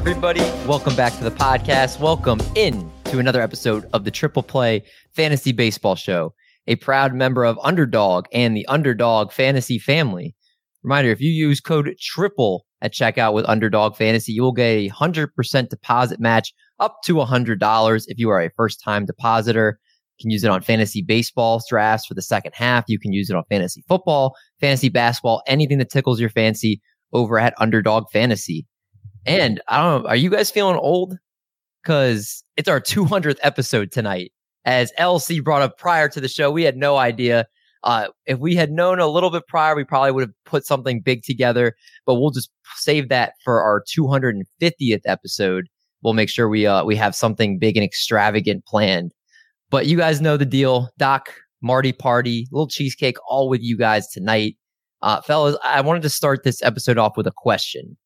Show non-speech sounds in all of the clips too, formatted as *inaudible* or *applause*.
everybody? Welcome back to the podcast. Welcome in to another episode of the Triple Play Fantasy Baseball Show, a proud member of Underdog and the Underdog Fantasy family. Reminder if you use code TRIPLE at checkout with Underdog Fantasy, you will get a 100% deposit match up to $100 if you are a first time depositor. You can use it on fantasy baseball drafts for the second half. You can use it on fantasy football, fantasy basketball, anything that tickles your fancy over at Underdog Fantasy. And I don't know, are you guys feeling old? Because it's our 200th episode tonight. As LC brought up prior to the show, we had no idea. Uh, if we had known a little bit prior, we probably would have put something big together, but we'll just save that for our 250th episode. We'll make sure we, uh, we have something big and extravagant planned. But you guys know the deal. Doc, Marty Party, little cheesecake, all with you guys tonight. Uh, fellas, I wanted to start this episode off with a question.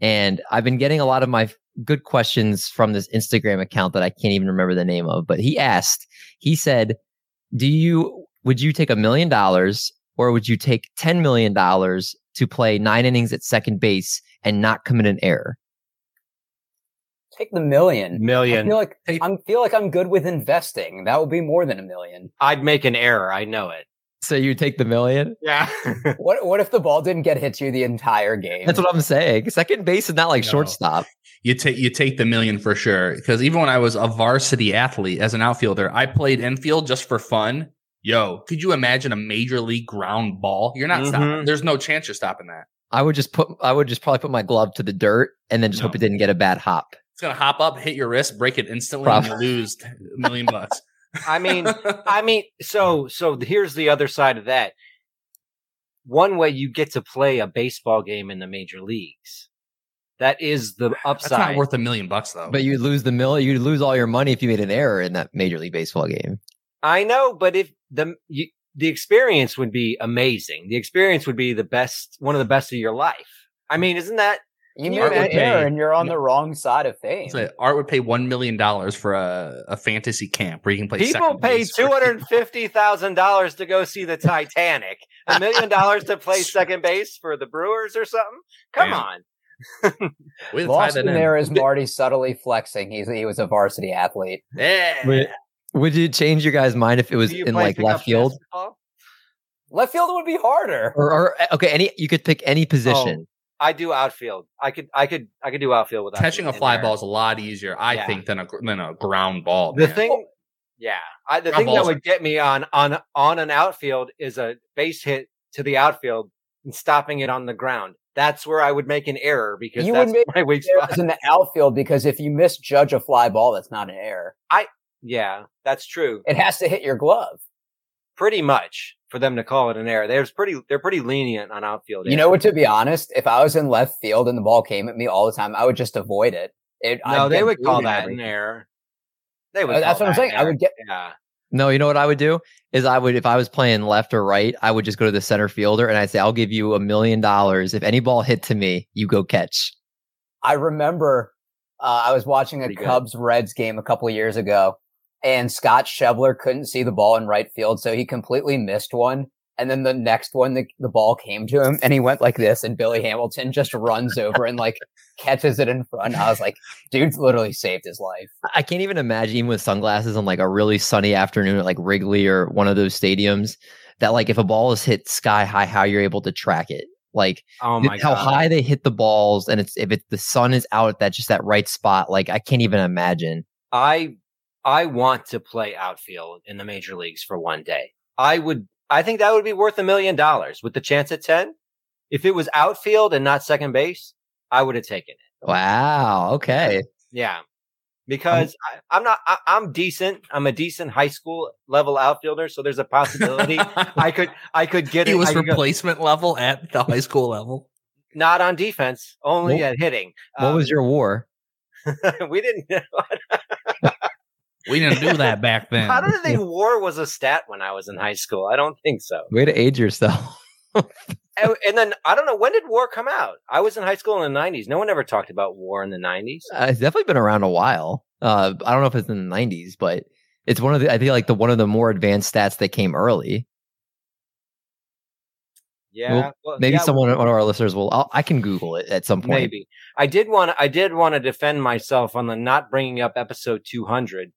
And I've been getting a lot of my good questions from this Instagram account that I can't even remember the name of. But he asked, he said, Do you, would you take a million dollars or would you take $10 million to play nine innings at second base and not commit an error? Take the million. I Million. feel like Take- I feel like I'm good with investing. That would be more than a million. I'd make an error. I know it. So you take the million? Yeah. *laughs* What what if the ball didn't get hit you the entire game? That's what I'm saying. Second base is not like No. shortstop. You take you take the million for sure. Because even when I was a varsity athlete as an outfielder, I played infield just for fun. Yo, could you imagine a major league ground ball? You're not Mhm. stopping. There's no chance you're stopping that. I would just put, I would just probably put my glove to the dirt and then just No. hope it didn't get a bad hop. It's gonna hop up, hit your wrist, break it instantly, Prob- and you lose a million bucks. *laughs* I mean, I mean, so so here's the other side of that. One way you get to play a baseball game in the major leagues. That is the That's upside. not worth a million bucks though. But you lose the mill, you lose all your money if you made an error in that Major League Baseball game. I know, but if the you, the experience would be amazing. The experience would be the best, one of the best of your life. I mean, isn't that you you made an would error pay- and you're on the wrong side of fame. So Art would pay one million dollars for a, a fantasy camp where you can play. people second pay *laughs* two hundred fifty thousand dollars to go see the Titanic? A *laughs* million dollars to play second base for the Brewers or something? Come Damn. on. We'll tie Lost that in in. there is Marty subtly flexing. He's he was a varsity athlete. Yeah. Would, would you change your guys' mind if it was in like left field? basketball? Left field would be harder. Or, or okay, any you could pick any position. Oh. I do outfield. I could, I could, I could do outfield without Catching a fly there. ball is a lot easier, I Yeah. think, than a than a ground ball. The man. thing, yeah, I, the Ground thing that balls would get me on on on an outfield is a base hit to the outfield and stopping it on the ground. That's where I would make an error because You would that's make *laughs* my weak Errors spot. in the outfield because if you misjudge a fly ball, that's not an error. I yeah, that's true. It has to hit your glove. Pretty much for them to call it an error. There's pretty, they're pretty lenient on outfield. You know what? To be honest, if I was in left field and the ball came at me all the time, I would just avoid it. it No, I'd they would call booed and that an error. They would. Uh, That's call what I'm that an saying. I would get Yeah. No, you know what I would do is I would if I was playing left or right, I would just go to the center fielder and I'd say, I'll give you a million dollars if any ball hit to me, you go catch. I remember uh, I was watching a Cubs Reds game a couple of years ago, and Scott Schebler couldn't see the ball in right field, so he completely missed one. And then the next one, the, the ball came to him, and he went like this, and Billy Hamilton just runs over and like catches it in front. I was like, dude, literally saved his life. I can't even imagine even with sunglasses on like a really sunny afternoon at like Wrigley or one of those stadiums that like if a ball is hit sky high, how you're able to track it. Like Oh my how god. high they hit the balls and it's if it's the sun is out at that just that right spot. Like I can't even imagine. I I want to play outfield in the major leagues for one day. I would I think that would be worth a million dollars with the chance at 10. If it was outfield and not second base, I would have taken it. Wow. Okay. Yeah. Because I, I'm not I, I'm decent. I'm a decent high school level outfielder, so there's a possibility *laughs* I could I could get he it was could go- replacement level at the high school level. not on defense, only What- at hitting. What Um, was your war? *laughs* we didn't *laughs* We didn't do that back then. How did they think *laughs* war was a stat when I was in high school? I don't think so. Way to age yourself. And, and then I don't know when did war come out. I was in high school in the '90s. No one ever talked about war in the '90s. Uh, it's definitely been around a while. Uh, I don't know if it's in the '90s, but it's one of the I think like the one of the more advanced stats that came early. Yeah, well, Maybe yeah, someone, one of our listeners will. I'll, I can Google it at some point. Maybe I did want. I did want to defend myself on the not bringing up episode 200,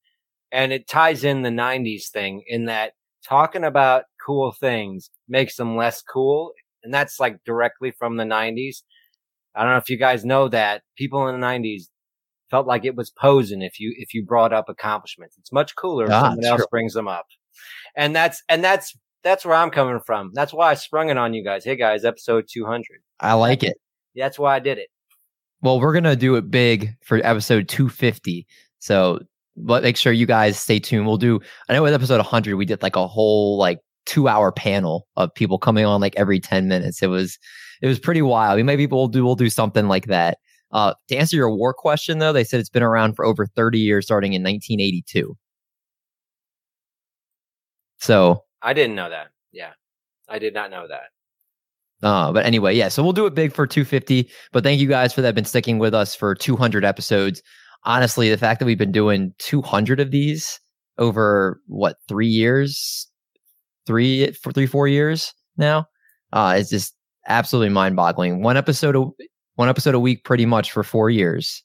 and it ties in the 90s thing in that talking about cool things makes them less cool, and that's like directly from the 90s. I don't know if you guys know that people in the 90s felt like it was posing if you if you brought up accomplishments. It's much cooler if Ah, someone else sure. brings them up, and that's and that's that's where I'm coming from. That's why I sprung it on you guys. Hey guys, episode 200. I like it. That's why I did it. Well, we're gonna do it big for episode 250. So, but make sure you guys stay tuned. We'll do. I know with episode 100, we did like a whole like two hour panel of people coming on like every 10 minutes. It was it was pretty wild. We maybe we'll do we'll do something like that. Uh, to answer your war question, though, they said it's been around for over 30 years, starting in 1982. So, I didn't know that. Yeah. I did not know that. Uh, but anyway, yeah. So we'll do it big for 250. But thank you guys for that. Been sticking with us for 200 episodes. Honestly, the fact that we've been doing 200 of these over what three years, three, for three, four years now, uh, is just absolutely mind-boggling. One episode, a, one episode a week, pretty much for four years.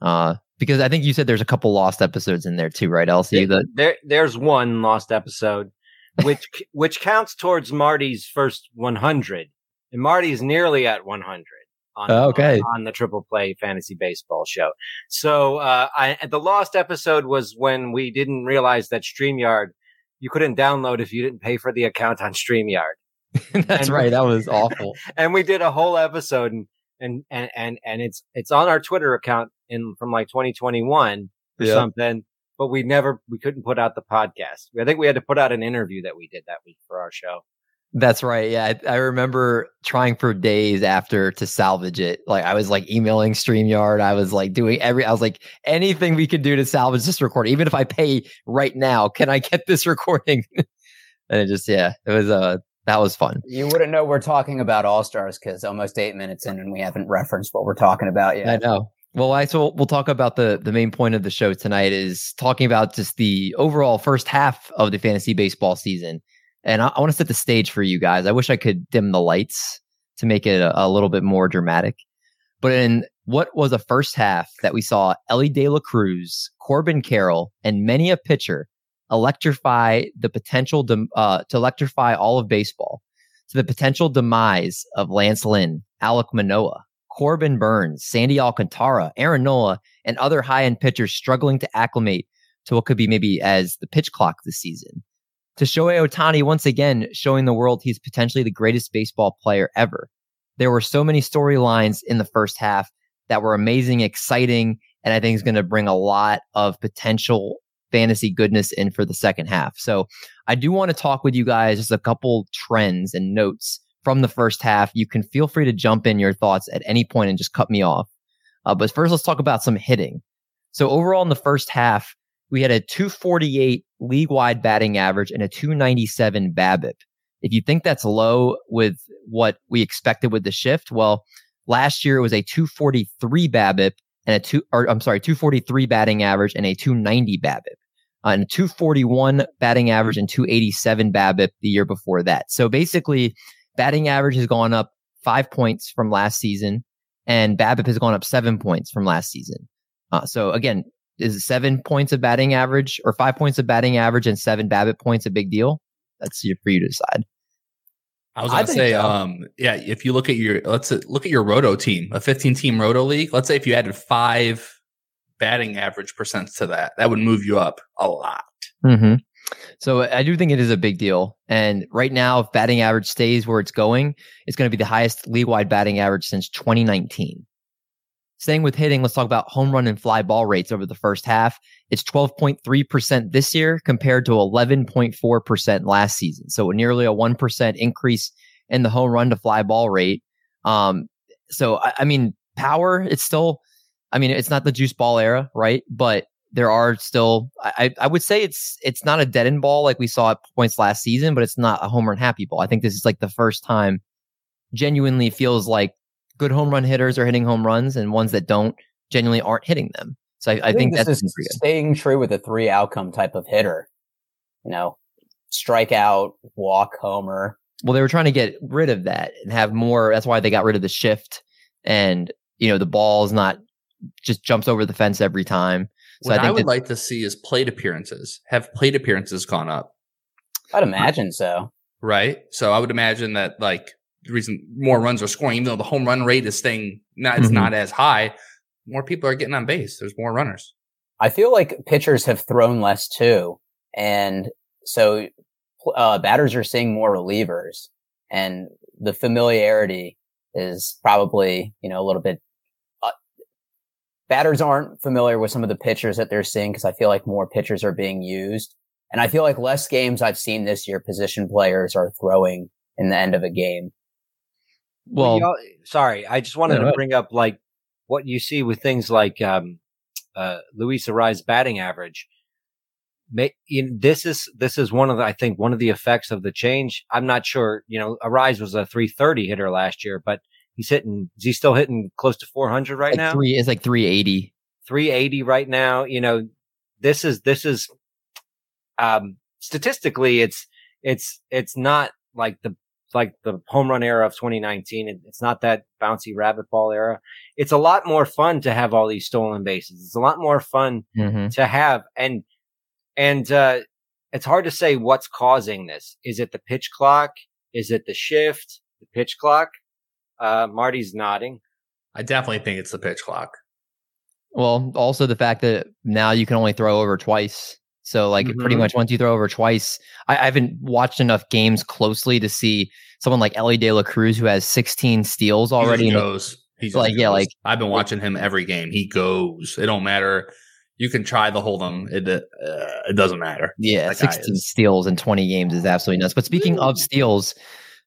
Uh, because I think you said there's a couple lost episodes in there too, right, Elsie? There, The, there there's one lost episode which which counts towards Marty's first 100. And Marty's nearly at 100 on, okay. on, on the Triple Play Fantasy Baseball show. So, uh, I, the lost episode was when we didn't realize that StreamYard you couldn't download if you didn't pay for the account on StreamYard. *laughs* that's And- right. That was *laughs* awful. and we did a whole episode and and and and, and it's it's on our Twitter account in from like 2021 or Yeah. something. But we never we couldn't put out the podcast. I think we had to put out an interview that we did that week for our show. That's right. Yeah. I, I remember trying for days after to salvage it. Like I was like emailing StreamYard. I was like doing every, I was like, anything we could do to salvage this recording, even if I pay right now, can I get this *laughs* recording? and it just, yeah, it was, uh, that was fun. You wouldn't know we're talking about All Stars because almost eight minutes in and we haven't referenced what we're talking about yet. I know. Well, I so we'll talk about the the main point of the show tonight is talking about just the overall first half of the fantasy baseball season, and I, I want to set the stage for you guys. I wish I could dim the lights to make it a, a little bit more dramatic, but in what was a first half that we saw Elly De La Cruz, Corbin Carroll, and many a pitcher electrify the potential dem- uh, to electrify all of baseball to the potential demise of Lance Lynn, Alek Manoah, Corbin Burnes, Sandy Alcantara, Aaron Nola, and other high end pitchers struggling to acclimate to what could be maybe as the pitch clock this season. To Shohei Ohtani once again showing the world he's potentially the greatest baseball player ever. There were so many storylines in the first half that were amazing, exciting, and I think is going to bring a lot of potential fantasy goodness in for the second half. So I do want to talk with you guys just a couple trends and notes from the first half. You can feel free to jump in your thoughts at any point and just cut me off. Uh, but first, let's talk about some hitting. So overall, in the first half, we had a 248 league wide batting average and a 297 BABIP. If you think that's low with what we expected with the shift, well, last year it was a 243 BABIP and a two, or I'm sorry, 243 batting average and a 290 BABIP, uh, and a 241 batting average and 287 BABIP the year before that. So basically, batting average has gone up five points from last season, and BABIP has gone up seven points from last season. Uh, so again, is seven points of batting average or five points of batting average and seven BABIP points a big deal? That's your, for you to decide. I was gonna think say, so. um, yeah, if you look at your let's look at your roto team, a 15 team roto league. Let's say if you added five batting average percents to that, that would move you up a lot. Mm-hmm. So I do think it is a big deal. And right now, if batting average stays where it's going, it's going to be the highest league wide batting average since 2019. Staying with hitting, let's talk about home run and fly ball rates over the first half. It's 12.3% this year compared to 11.4% last season. So nearly a 1% increase in the home run to fly ball rate. Um, so, I, I mean, power, it's still, I mean, it's not the juice ball era, right? But there are still I, I would say it's it's not a dead end ball like we saw at points last season, but it's not a home run happy ball. I think this is like the first time genuinely feels like good home run hitters are hitting home runs and ones that don't genuinely aren't hitting them. So I, I, think, this that's is staying true with a three outcome type of hitter. You know, strikeout, walk, homer. Well, they were trying to get rid of that and have more. That's why they got rid of the shift, and you know the ball's not just jumps over the fence every time. So what I, I would that, like to see is plate appearances. Have plate appearances gone up? I'd imagine so. Right. So I would imagine that like the reason more runs are scoring, even though the home run rate is staying not it's mm-hmm. not as high, more people are getting on base. There's more runners. I feel like pitchers have thrown less too, and so uh, batters are seeing more relievers, and the familiarity is probably you know a little bit. Uh, batters aren't familiar with some of the pitchers that they're seeing because I feel like more pitchers are being used, and I feel like less games I've seen this year, position players are throwing in the end of a game. Well, well sorry, I just wanted to bring up like what you see with things like um, uh, Luis Arraez batting average. May, in, this is this is one of the I think one of the effects of the change. I'm not sure. You know, Arraez was a 330 hitter last year, but he's hitting. Is he still hitting close to 400 right like now? Three is like 380. 380 right now. You know, this is this is um statistically it's it's it's not like the like the home run era of 2019. It's not that bouncy rabbit ball era. It's a lot more fun to have all these stolen bases. It's a lot more fun mm-hmm. to have. And, and, uh, it's hard to say what's causing this. Is it the pitch clock? Is it the shift? The pitch clock? Uh, Marty's nodding. I definitely think it's the pitch clock. Well, also the fact that now you can only throw over twice. So like mm-hmm. pretty much once you throw over twice, I, I, haven't watched enough games closely to see someone like Elly De La Cruz who has 16 steals already. He goes. He's like yeah, like I've been watching him every game. He goes. It don't matter. You can try to hold him. It uh, it doesn't matter. Yeah, that 16 steals in 20 games is absolutely nuts. But speaking of steals,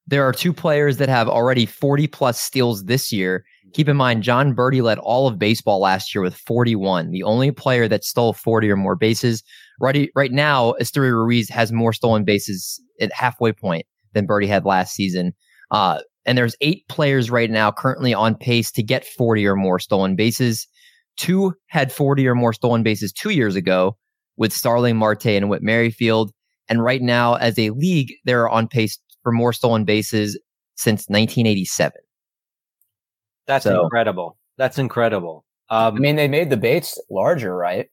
there are two players that have already 40 plus steals this year. Keep in mind, Jon Berti led all of baseball last year with 41. The only player that stole 40 or more bases Right, right now, Esteury Ruiz has more stolen bases at halfway point than Berti had last season. Uh, and there's eight players right now currently on pace to get 40 or more stolen bases. Two had 40 or more stolen bases two years ago with Starling Marte and Whit Merrifield. And right now, as a league, they're on pace for more stolen bases since 1987. That's so, incredible. That's incredible. Um, I mean, they made the baits larger, right?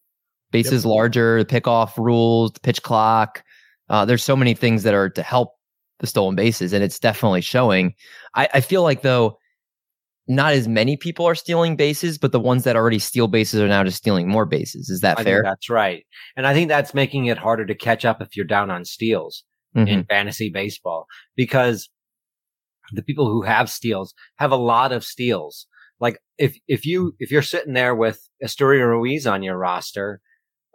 Bases yep. larger, the pickoff rules, the pitch clock. Uh, there's so many things that are to help the stolen bases, and it's definitely showing. I, I feel like though, not as many people are stealing bases, but the ones that already steal bases are now just stealing more bases. Is that I fair? that's right, and I think that's making it harder to catch up if you're down on steals mm-hmm. in fantasy baseball because the people who have steals have a lot of steals. Like if if you if you're sitting there with Esteury Ruiz on your roster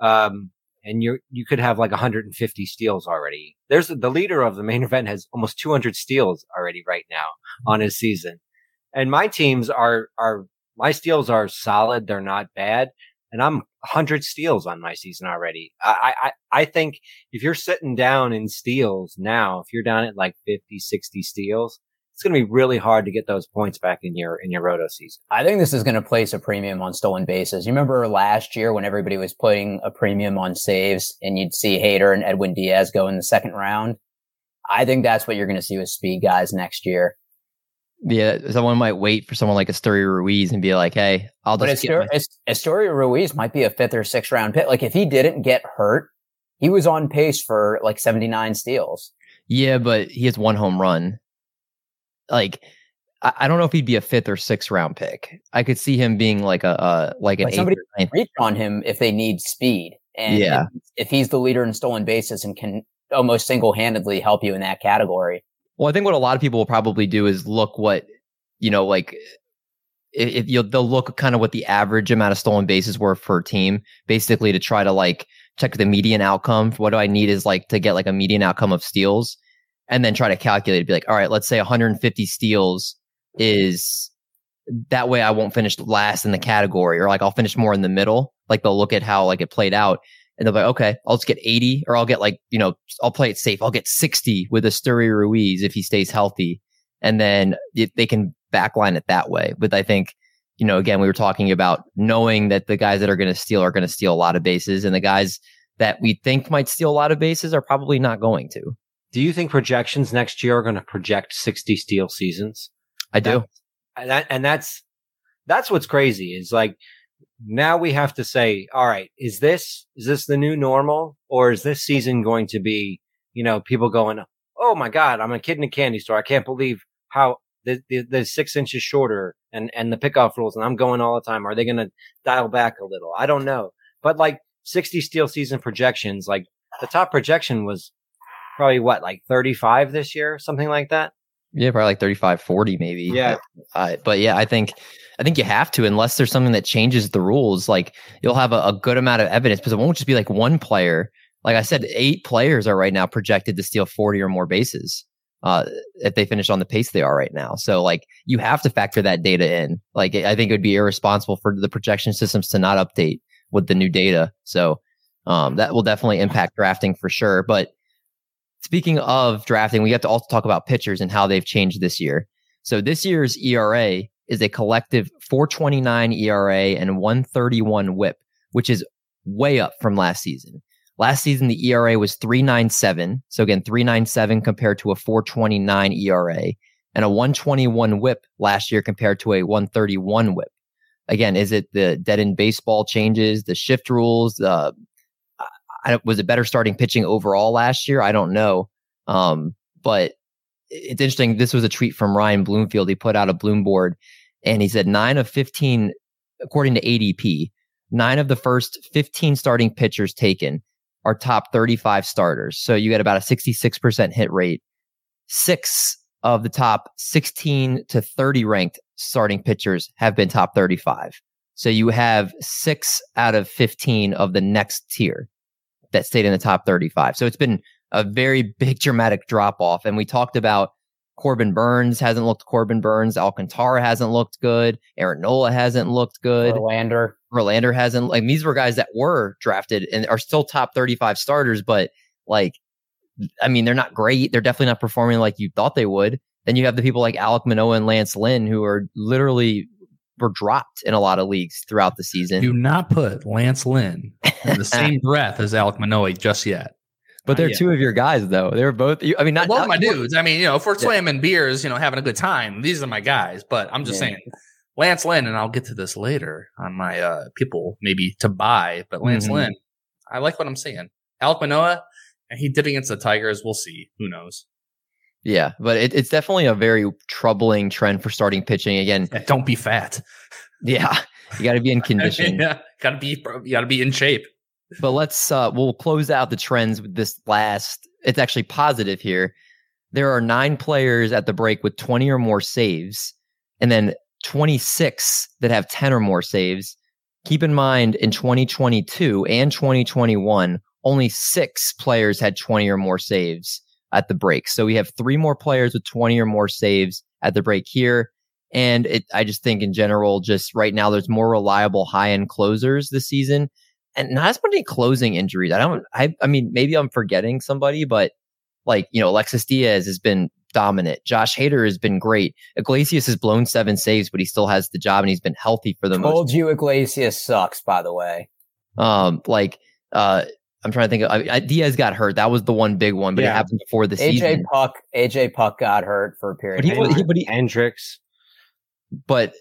um, and you you could have like 150 steals already. There's the leader of the main *laughs* event has almost 200 steals already right now on his season. And my teams are are my steals are solid. They're not bad. And I'm 100 steals on my season already. I, I, I think if you're sitting down in steals now, if you're down at like 50, 60 steals, it's going to be really hard to get those points back in your in your roto season. I think this is going to place a premium on stolen bases. You remember last year when everybody was putting a premium on saves, and you'd see Hader and Edwin Diaz go in the second round. I think that's what you're going to see with speed guys next year. Yeah, someone might wait for someone like Esteury Ruiz and be like, "Hey, I'll just." But Esteury, my- Ruiz might be a fifth or sixth round pick. Like if he didn't get hurt, he was on pace for like 79 steals. Yeah, but he has one home run like I, don't know if he'd be a fifth or sixth round pick. I could see him being like a, like an like somebody reach on him if they need speed. And yeah. if, if he's the leader in stolen bases and can almost single handedly help you in that category. Well, I think what a lot of people will probably do is look what you know, like if you'll they'll look kind of what the average amount of stolen bases were for a team, basically to try to like check the median outcome. What do I need is like to get like a median outcome of steals, and then try to calculate it. be like, all right, let's say 150 steals is that way I won't finish last in the category or like I'll finish more in the middle. Like they'll look at how like it played out and they'll be like, okay, I'll just get 80 or I'll get like, you know, I'll play it safe. I'll get 60 with Esteury Ruiz if he stays healthy. And then it, they can backline it that way. But I think, you know, again, we were talking about knowing that the guys that are going to steal are going to steal a lot of bases and the guys that we think might steal a lot of bases are probably not going to. Do you think projections next year are going to project 60 steel seasons? I do. That- and that and that's that's what's crazy is like now we have to say all right is this is this the new normal? Or is this season going to be you know people going oh my god i'm a kid in a candy store. I can't believe how the, the, the six inches shorter and and the pickoff rules and i'm going all the time. Are they going to dial back a little? I don't know. But like 60 steel season projections like the top projection was probably what like 35 this year something like that Yeah, probably like 35, 40 maybe. Yeah. Uh, but yeah, I think I think you have to unless there's something that changes the rules. Like you'll have a, a good amount of evidence because it won't just be like one player. Like I said, eight players are right now projected to steal 40 or more bases uh, if they finish on the pace they are right now. So like you have to factor that data in. Like I think it would be irresponsible for the projection systems to not update with the new data. So um, that will definitely impact drafting for sure. But speaking of drafting, we have to also talk about pitchers and how they've changed this year. So this year's ERA is a collective 429 ERA and 131 whip, which is way up from last season. Last season, the ERA was 397. So again, 397 compared to a 429 ERA and a 121 whip last year compared to a 131 whip. Again, is it the dead in baseball changes, the shift rules? Uh, I, was it better starting pitching overall last year? I don't know. Um, but it's interesting. This was a tweet from Ryan Bloomfield. He put out a Bloom board and he said nine of 15, according to ADP, nine of the first 15 starting pitchers taken are top 35 starters. So you get about a 66% hit rate. Six of the top 16 to 30 ranked starting pitchers have been top 35. So you have six out of 15 of the next tier that stayed in the top 35. So it's been a very *laughs* big dramatic drop off. And we talked about Corbin Burnes hasn't looked Corbin Burnes. Alcantara hasn't looked good. Aaron Nola hasn't looked good. Verlander. Verlander hasn't like these were guys that were drafted and are still top 35 starters, but like I mean, they're not great. They're definitely not performing like you thought they would. Then you have the people like Alek Manoah and Lance Lynn who are literally were dropped in a lot of leagues throughout the season. Do not put Lance Lynn in the *laughs* same breath as Alek Manoah just yet. But they're yet. two of your guys, though. They're both. I mean, I not love my dudes. I mean, you know, if we're Yeah. slamming beers, you know, having a good time, these are my guys. But I'm just Yeah. saying, Lance Lynn, and I'll get to this later on my uh people maybe to buy, but Lance Mhm. Lynn, I like what I'm saying. Alek Manoah, and he did against the Tigers. We'll see. Who knows? Yeah, but it, it's definitely a very troubling trend for starting pitching. Again, Yeah, don't be fat. *laughs* yeah, you got to be in *laughs* condition. yeah, gotta be you gotta be in shape. But let's uh we'll close out the trends with this last. It's actually positive here. There are nine players at the break with 20 or more saves, and then 26 that have 10 or more saves. Keep in mind in 2022 and 2021, only six players had 20 or more saves at the break. So we have three more players with 20 or more saves at the break here. And it, I just think in general, just right now, there's more reliable high end closers this season and not as many closing injuries. I don't, I, I mean, maybe I'm forgetting somebody, but like, you know, Alexis Diaz has been dominant. Josh Hader has been great. Iglesias has blown seven saves, but he still has the job and he's been healthy for the most Told you Iglesias sucks, by the way. um, like, uh, I'm trying to think. Of, I, I, Diaz got hurt. That was the one big one, but it happened before the AJ season. Puck, AJ Puck got hurt for a period. But he of was- he- but he- Hendricks. But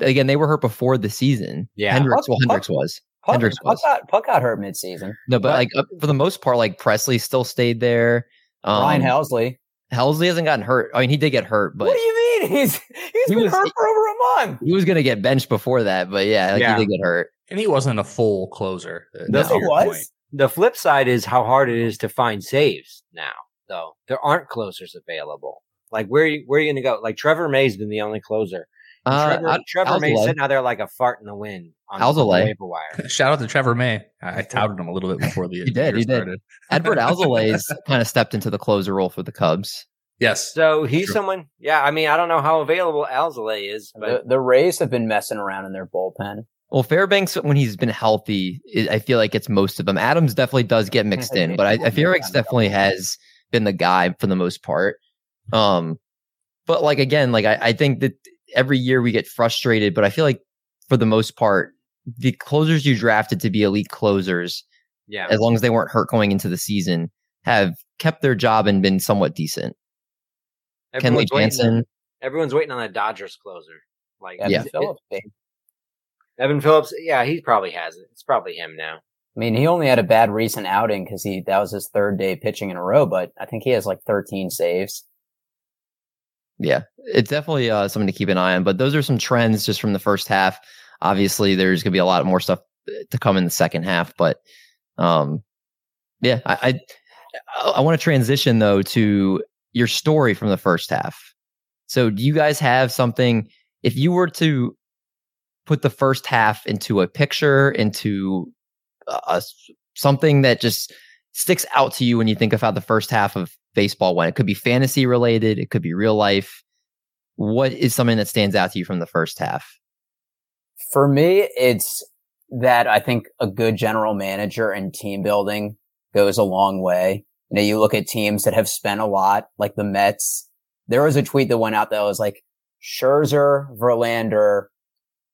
again, they were hurt before the season. Yeah. Hendricks. Puck- Well, Puck- Hendricks was. Puck, Hendricks Puck was. got, Puck got hurt midseason. No, but But- like uh, for the most part, like Presley still stayed there. Um, Ryan Helsley. Helsley hasn't gotten hurt. I mean, he did get hurt, but what do you mean? *laughs* He's he's He been was- hurt for over a month. he was going to get benched before that. But yeah, like Yeah. he did get hurt. And he wasn't a full closer. Yes, to he your was. Point. The flip side is how hard it is to find saves now, though. There aren't closers available. Like where are you, where are you going to go? Like Trevor May's been the only closer. Uh, Trevor, Al- Trevor May's Alzolay. sitting out there like a fart in the wind on, on the Alzolay. waiver wire. *laughs* Shout out to Trevor May. I, I touted him a little bit before the *laughs* He did, year he did. *laughs* Adbert Alzolay's kind of stepped into the closer role for the Cubs. Yes. So he's True. someone. Yeah, I mean, I don't know how available Alzolay is, The, but the Rays have been messing around in their bullpen. Well, Fairbanks, when he's been healthy, I I feel like it's most of them. Adams definitely does get *laughs* mixed in, but I, I Fairbanks definitely has been the guy for the most part. Um, but like again, like I, I think that every year we get frustrated, but I feel like for the most part, the closers you drafted to be elite closers, yeah, as long as they weren't hurt going into the season, have kept their job and been somewhat decent. Kenley Everyone's waiting, Jansen, on, everyone's waiting on that Dodgers closer. Like Yeah. Phillips, babe. Evan Phillips, yeah, he probably has it. It's probably him now. I mean, he only had a bad recent outing because he that was his third day pitching in a row, but I think he has like 13 saves. yeah, it's definitely uh, something to keep an eye on. But those are some trends just from the first half. Obviously, there's going to be a lot more stuff to come in the second half. But um, yeah, I I, I want to transition though to your story from the first half. So, do you guys have something? If you were to put the first half into a picture, into a, something that just sticks out to you when you think of how the first half of baseball went, it could be fantasy related, it could be real life. What is something that stands out to you from the first half? For me, it's that I think a good general manager and team building goes a long way. You know, you look at teams that have spent a lot, like the Mets. There was a tweet that went out that was like Scherzer, Verlander,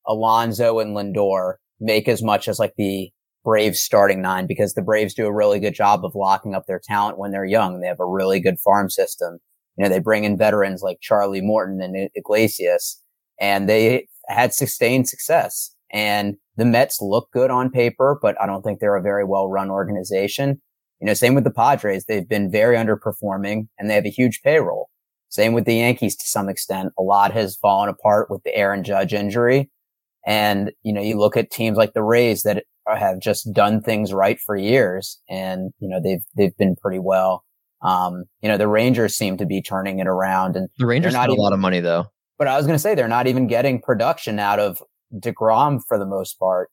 Alonso, and Lindor make as much as like the Braves starting nine because the Braves do a really good job of locking up their talent when they're young. They have a really good farm system. You know, they bring in veterans like Charlie Morton and Iglesias and they had sustained success. And the Mets look good on paper, but I don't think they're a very well run organization. You know, same with the Padres. They've been very underperforming and they have a huge payroll. Same with the Yankees to some extent. A lot has fallen apart with the Aaron Judge injury. And, you know, you look at teams like the Rays that have just done things right for years and, you know, they've, they've been pretty well. Um, you know, the Rangers seem to be turning it around and The Rangers not spent a lot of money though. but I was going to say they're not even getting production out of Degrom for the most part.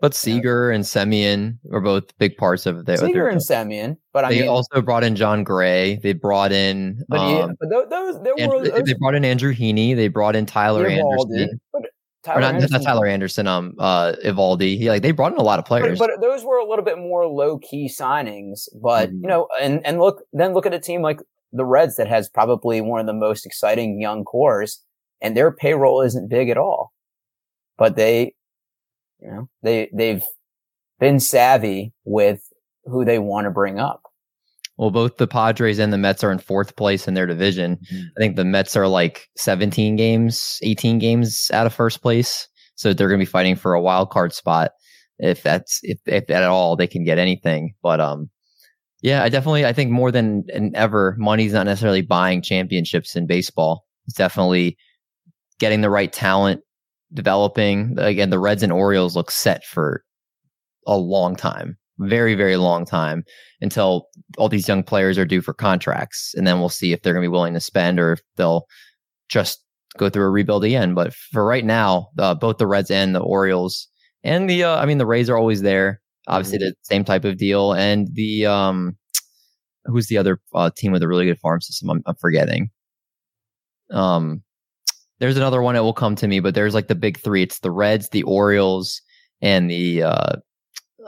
But Seager and Semien were both big parts of their. Seager and Semien, but I they mean, also brought in Jon Gray. They brought in. but, yeah, um, but tho- those there were those, they brought in Andrew Heaney. They brought in Tyler Anderson. but Tyler not, Anderson, not Tyler Anderson. Um, uh, Eovaldi. He like they brought in a lot of players. but those were a little bit more low key signings. But Mhm. you know, and and look, then look at a team like the Reds that has probably one of the most exciting young cores, and their payroll isn't big at all. But they, you know, they they've been savvy with who they want to bring up. Well, both the Padres and the Mets are in fourth place in their division. Mm-hmm. I think the Mets are like 17 games, 18 games out of first place. So they're going to be fighting for a wild card spot. If that's, if, if at all they can get anything. But, um, yeah, I definitely, I think more than ever, money's not necessarily buying championships in baseball. It's definitely getting the right talent, developing. Again, the Reds and Orioles look set for a long time, very, very long time until all these young players are due for contracts. And then we'll see if they're going to be willing to spend or if they'll just go through a rebuild again. But for right now, uh, both the Reds and the Orioles and the, uh, I mean, the Rays are always there. Obviously, the same type of deal. And the, um, who's the other uh, team with a really good farm system? I'm, I'm forgetting. Um, there's another one that will come to me, but there's like the big three. It's the Reds, the Orioles, and the uh,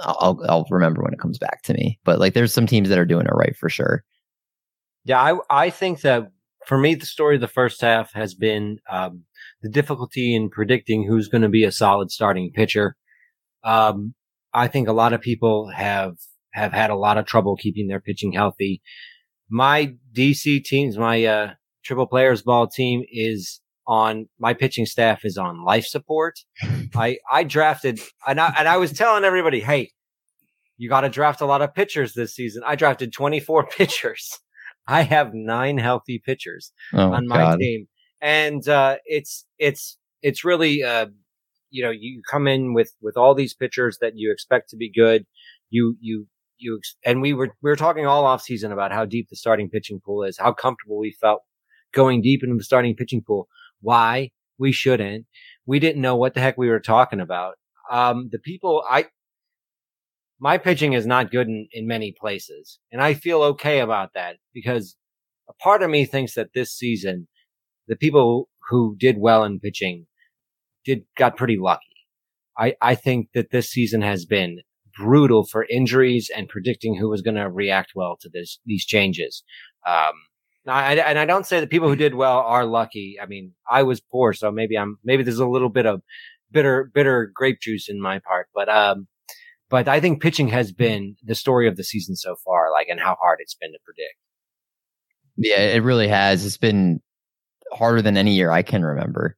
I'll I'll remember when it comes back to me. But like, there's some teams that are doing it right for sure. Yeah, I I think that for me the story of the first half has been um, the difficulty in predicting who's going to be a solid starting pitcher. Um, I think a lot of people have have had a lot of trouble keeping their pitching healthy. My DC teams, my uh, triple players ball team is on my pitching staff is on life support. *laughs* I I drafted and I and I was telling everybody, hey, you got to draft a lot of pitchers this season. I drafted 24 *laughs* pitchers. I have nine healthy pitchers Oh on my team, and uh, it's it's it's really uh, you know you come in with with all these pitchers that you expect to be good. You you you ex- and we were we were talking all off season about how deep the starting pitching pool is, how comfortable we felt going deep into the starting pitching pool. Why we shouldn't? We didn't know what the heck we were talking about. Um, the people I my pitching is not good in, in many places. And I feel okay about that because a part of me thinks that this season, the people who did well in pitching did, got pretty lucky. I, I think that this season has been brutal for injuries and predicting who was going to react well to this, these changes. Um, I, and I don't say that people who did well are lucky. I mean, I was poor, so maybe I'm, maybe there's a little bit of bitter, bitter grape juice in my part, but, um, But I think pitching has been the story of the season so far, like, and how hard it's been to predict. Yeah, it really has. It's been harder than any year I can remember.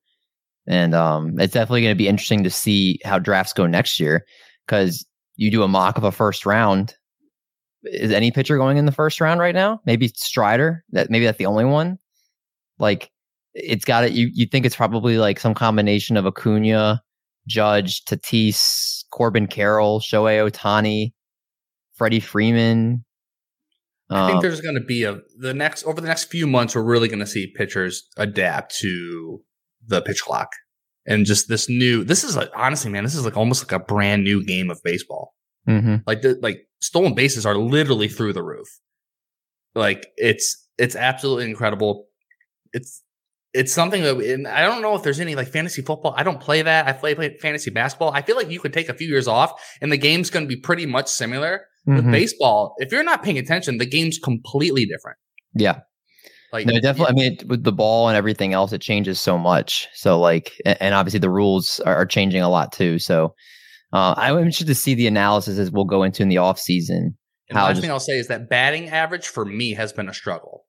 And um, it's definitely going to be interesting to see how drafts go next year because you do a mock of a first round. Is any pitcher going in the first round right now? Maybe Strider. That maybe that's the only one. Like it's got it. You you think it's probably like some combination of Acuna, Judge, Tatis, Corbin Carroll, Shohei Ohtani, Freddie Freeman. I think Um, there's going to be a the next over the next few months. We're really going to see pitchers adapt to the pitch clock and just this new. This is honestly, man, this is like almost like a brand new game of baseball. Mhm. Like the like stolen bases are literally through the roof. Like it's it's absolutely incredible. It's it's something that and I don't know if there's any like fantasy football. I don't play that. I play, play fantasy basketball. I feel like you could take a few years off and the game's going to be pretty much similar. With Mhm. baseball, if you're not paying attention, the game's completely different. Yeah. Like No, definitely. I mean, it, with the ball and everything else, it changes so much. So, like, a- and obviously the rules are, are changing a lot too. So, uh, I'm interested to see the analysis as we'll go into in the off season. And last just- thing I'll say is that batting average for me has been a struggle.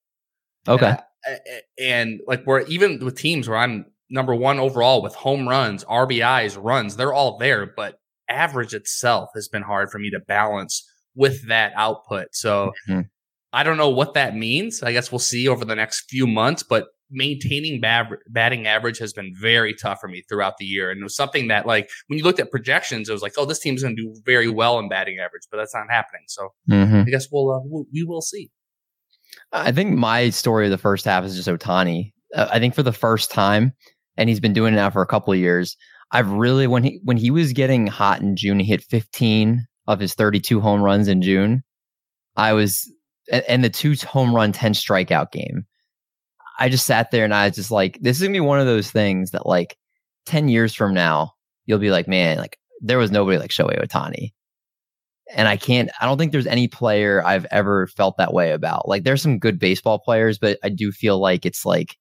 Okay. And, I- and like we're even with teams where I'm number one overall with home runs, RBIs, runs, they're all there, but average itself has been hard for me to balance with that output. So Mhm. I don't know what that means. I guess we'll see over the next few months, but maintaining bab- batting average has been very tough for me throughout the year. And it was something that like when you looked at projections, it was like, oh, this team's going to do very well in batting average, but that's not happening. So hmm I guess we'll, uh, we'll we will see. I think my story of the first half is just Ohtani. Uh, I think for the first time, and he's been doing it now for a couple of years. I've really when he when he was getting hot in June, he hit 15 of his 32 home runs in June. I was and the two home run 10 strikeout game. I just sat there and I was just like, this is gonna be one of those things that like 10 years from now, you'll be like, man, like there was nobody like Shohei Ohtani. And I can't, I don't think there's any player I've ever felt that way about. Like there's some good baseball players, but I do feel like it's like,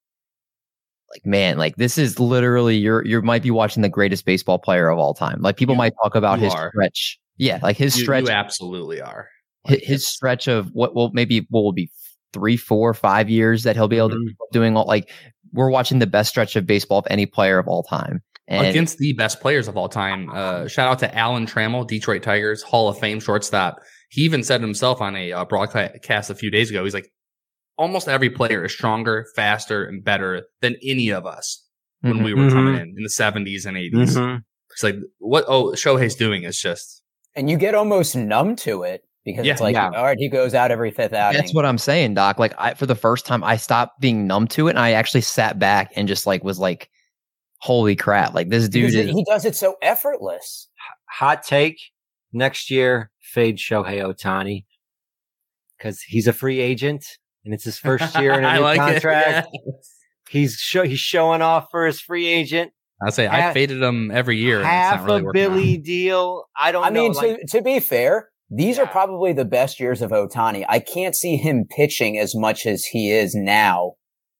like man, like this is literally you're you might be watching the greatest baseball player of all time. Like people You- might talk about his are. stretch. Yeah, like his You, stretch you absolutely are. Like, his it's- stretch of what will maybe what will be three, four, five years that he'll be able to Mhm. keep doing all like we're watching the best stretch of baseball of any player of all time. And against the best players of all time. Uh, shout out to Alan Trammell, Detroit Tigers Hall of Fame shortstop. He even said himself on a uh, broadcast a few days ago. He's like, almost every player is stronger, faster, and better than any of us when Mhm. we were coming Mhm. in in the seventies and 80s Mhm. It's like what oh Shohei's doing is just and you get almost numb to it because Yeah, it's like, yeah. all right, he goes out every fifth outing. That's what I'm saying, Doc. Like I for the first time I stopped being numb to it and I actually sat back and just like was like, holy crap. Like this dude Because is he does it so effortless. Hot take next year, fade Shohei Ohtani because he's a free agent and it's his first year in a *laughs* I new like it. contract. Yeah. He's show, he's showing off for his free agent. I say I faded him every year. and it's Half not really a working out. Billy deal. I don't I know. mean, like- to, to be fair, these are probably the best years of Ohtani. I can't see him pitching as much as he is now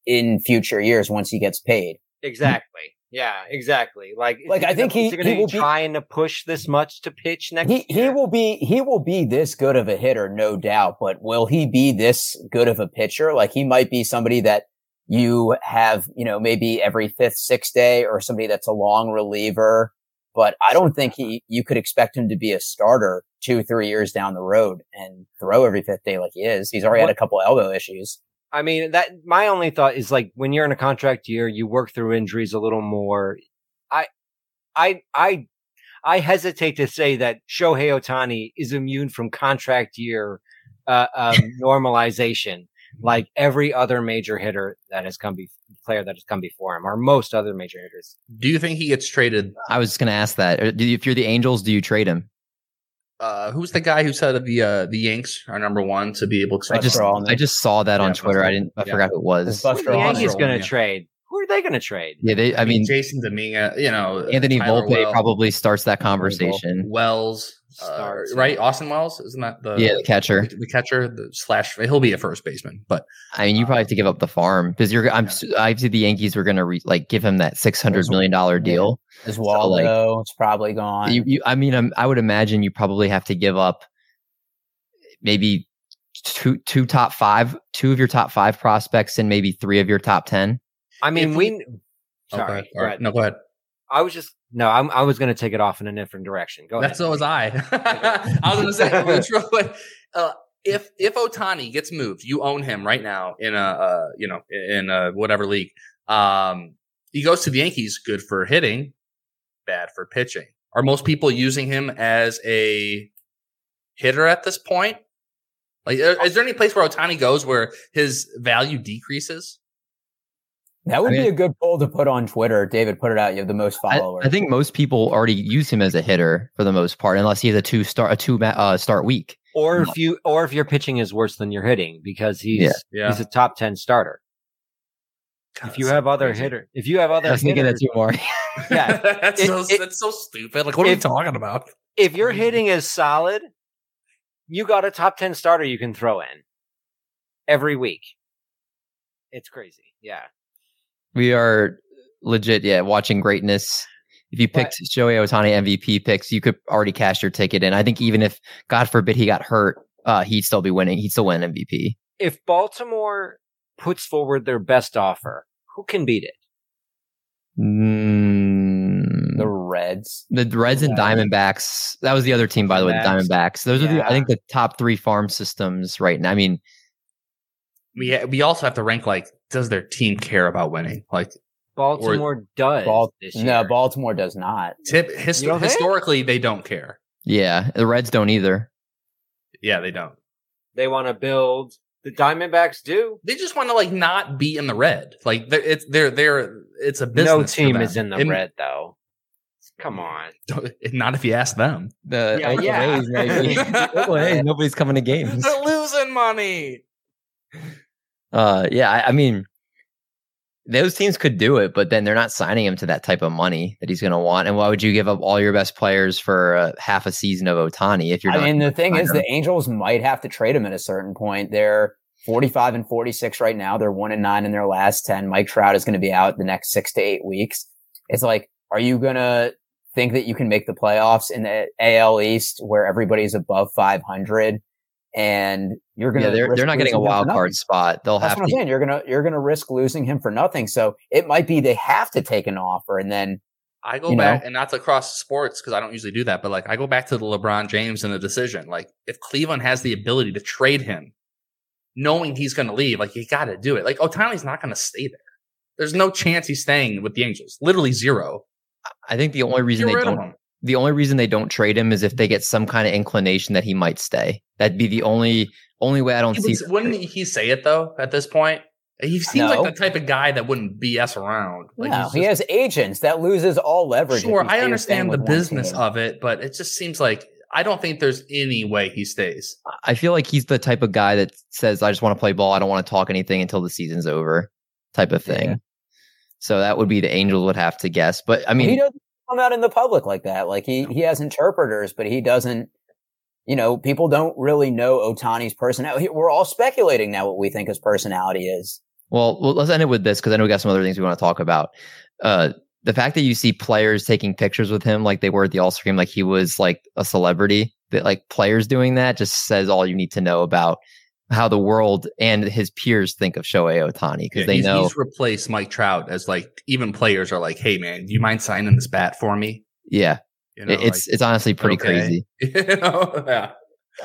in future years once he gets paid. exactly. Yeah, exactly. Like, Like, I think he- he will be- trying to push this much to pitch next He he will be he will be this good of a hitter, no doubt. But will he be this good of a pitcher? Like he might be somebody that you have, you know, maybe every fifth, sixth day, or somebody that's a long reliever. But I don't think he you could expect him to be a starter two, three years down the road and throw every fifth day like he is. He's already had a couple elbow issues. I mean, that my only thought is like when you're in a contract year, you work through injuries a little more. I, I, I, I hesitate to say that Shohei Ohtani is immune from contract year uh, um, *laughs* normalization, like every other major hitter that has come be player that has come before him, or most other major hitters. Do you think he gets traded? I was just gonna ask that. Uh, do you- If you're the Angels, do you trade him? Uh, who's the guy who said the uh, the Yanks are number one to be able to? I just Buster I just saw that Yeah, on Twitter. I didn't I Yeah. forgot who it was. It's Buster The Allman. Yankees going to trade. Who are they going to trade? Yeah, they. I, mean, Jason Dominguez, you know, Anthony Tyler Volpe Wells, probably starts that conversation. Wells, uh, right? Austin Wells, isn't that the Yeah, the catcher. the, the catcher, the slash? He'll be a first baseman, but I mean, you probably have to give up the farm because you're. I'm. Yeah. s- I see the Yankees were going to re, like give him that six hundred million dollar deal. As So, like, it's probably gone. You, you, I mean, i I would imagine you probably have to give up maybe two two top five, two of your top five prospects, and maybe three of your top ten. I mean, If we. Oh, Sorry. go ahead. go All right. No, go ahead. I was just no. I'm, I was going to take it off in a different direction. Go That's ahead. so was I. *laughs* *laughs* I was going to say *laughs* quick. Uh, if if Ohtani gets moved, you own him right now in a uh, you know in a whatever league. Um, he goes to the Yankees. Good for hitting, bad for pitching. Are most people using him as a hitter at this point? Like, is there any place where Ohtani goes where his value decreases? That would I mean- be a good poll to put on Twitter. David, put it out. You have the most followers. I think most people already use him as a hitter for the most part, unless he has a two star a two uh, start week. or if you or if your pitching is worse than your hitting because he's Yeah. Yeah, he's a top ten starter. God, If you that's have other crazy. hitter, if you have other I was thinking that hitters, too, Marty. *laughs* *laughs* Yeah. *laughs* that's It- so it- that's so stupid. Like, what are if- we talking about? if your hitting is solid, you got a top ten starter you can throw in every week. It's crazy. Yeah. We are legit, yeah, watching greatness. If you picked Joey Ohtani MVP picks, you could already cash your ticket in. I think even if, God forbid, he got hurt, uh, he'd still be winning. He'd still win MVP. If Baltimore puts forward their best offer, who can beat it? Mm, the Reds. the Reds and Yeah. Diamondbacks. That was the other team, by the way. The Diamondbacks. Diamondbacks. Those are the, I think, the top three farm systems right now. I mean, we we also have to rank like does their team care about winning like Baltimore does Bal- this no. Baltimore does not. tip hist- You don't think? historically they don't care yeah, the Reds don't either. yeah they don't they want to build. The Diamondbacks do. they just want to like not be in the red like they're, it's they're they're it's a business no team them. is in the And red though. Come on. *laughs* not if you ask them The Yeah, yeah. A's, maybe. The Oakland A's, nobody's coming to games. they're losing money Uh, yeah, I, I mean, those teams could do it, but then they're not signing him to that type of money that he's going to want. And why would you give up all your best players for uh, half a season of Ohtani if you're not? I mean, the thing is, him? the Angels might have to trade him at a certain point. They're 45 and 46 right now. They're one and nine in their last 10. Mike Trout is going to be out the next six to eight weeks. It's like, are you going to think that you can make the playoffs in the AL East where everybody's above 500 and you're going to yeah, to, they're they're not getting a wild card spot. They'll That's have what I'm to. saying. You're gonna you're gonna risk losing him for nothing. So it might be they have to take an offer, and then I go back, know? and not to cross sports because I don't usually do that, but like I go back to the LeBron James and the decision. Like if Cleveland has the ability to trade him, knowing he's going to leave, like you got to do it. Like Ohtani's not going to stay there. There's no chance he's staying with the Angels. Literally zero. I think the only reason Get they don't him. The only reason they don't trade him is if they get some kind of inclination that he might stay. That'd be the only only way I don't He see. would- wouldn't he say it though? At this point, he seems No. like the type of guy that wouldn't BS around. Like no, he's he has agents that loses all leverage. Sure, I understand the business team. of it, but it just seems like I don't think there's any way he stays. I feel like he's the type of guy that says, "I just want to play ball. I don't want to talk anything until the season's over," type of thing. Yeah. So that would be the Angels would have to guess. But I he mean, doesn't come out in the public like that. Like he he has interpreters, but he doesn't. You know, people don't really know Ohtani's personality. We're all speculating now what we think his personality is. well, let's end it with this because I know we got some other things we want to talk about. Uh, the fact that you see players taking pictures with him like they were at the All Star game, like he was like a celebrity, that like players doing that just says all you need to know about how the world and his peers think of Shohei Ohtani because Yeah, they he's, know. he's replaced Mike Trout as like even players are like, "Hey man, do you mind signing this bat for me?" yeah, You know, it- it's it's honestly pretty okay. crazy. *laughs* you know? yeah.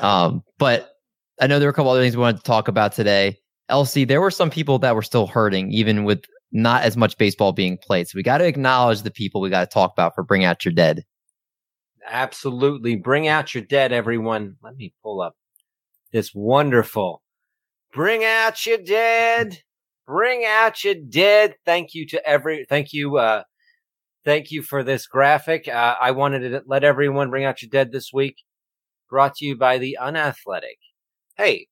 Um, but I know there were a couple other things we wanted to talk about today. Elsie, there were some people that were still hurting, even with not as much baseball being played. So we got to acknowledge the people we got to talk about for Bring Out Your Dead. Absolutely. Bring out your dead, everyone. Let me pull up this wonderful. Bring out your dead. Bring out your dead. Thank you to every, thank you, uh, thank you for this graphic. Uh, I wanted to let everyone bring out your dead this week. Brought to you by the unathletic. Hey,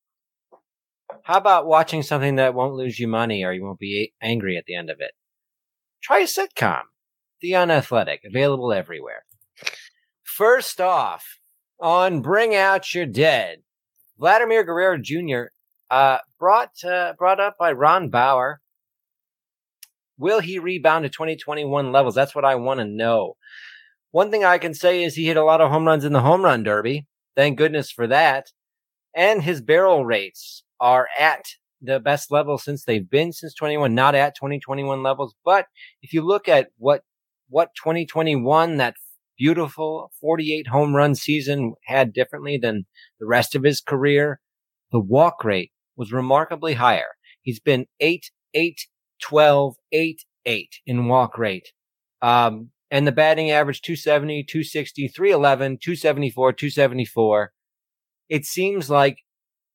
how about watching something that won't lose you money or you won't be angry at the end of it? try a sitcom. The Unathletic, available everywhere. First off, on Bring Out Your Dead, Vladimir Guerrero Jr. Uh, brought uh, brought up by Ron Bauer. Will he rebound to 2021 levels? That's what I want to know. One thing I can say is he hit a lot of home runs in the home run derby. Thank goodness for that. And his barrel rates are at the best level since they've been since 21, not at 2021 levels. But if you look at what, what 2021, that beautiful 48 home run season had differently than the rest of his career, the walk rate was remarkably higher. He's been 8, 8, 12, 8, 8 in walk rate. Um, and the batting average 270, 260, 311, 274, 274. It seems like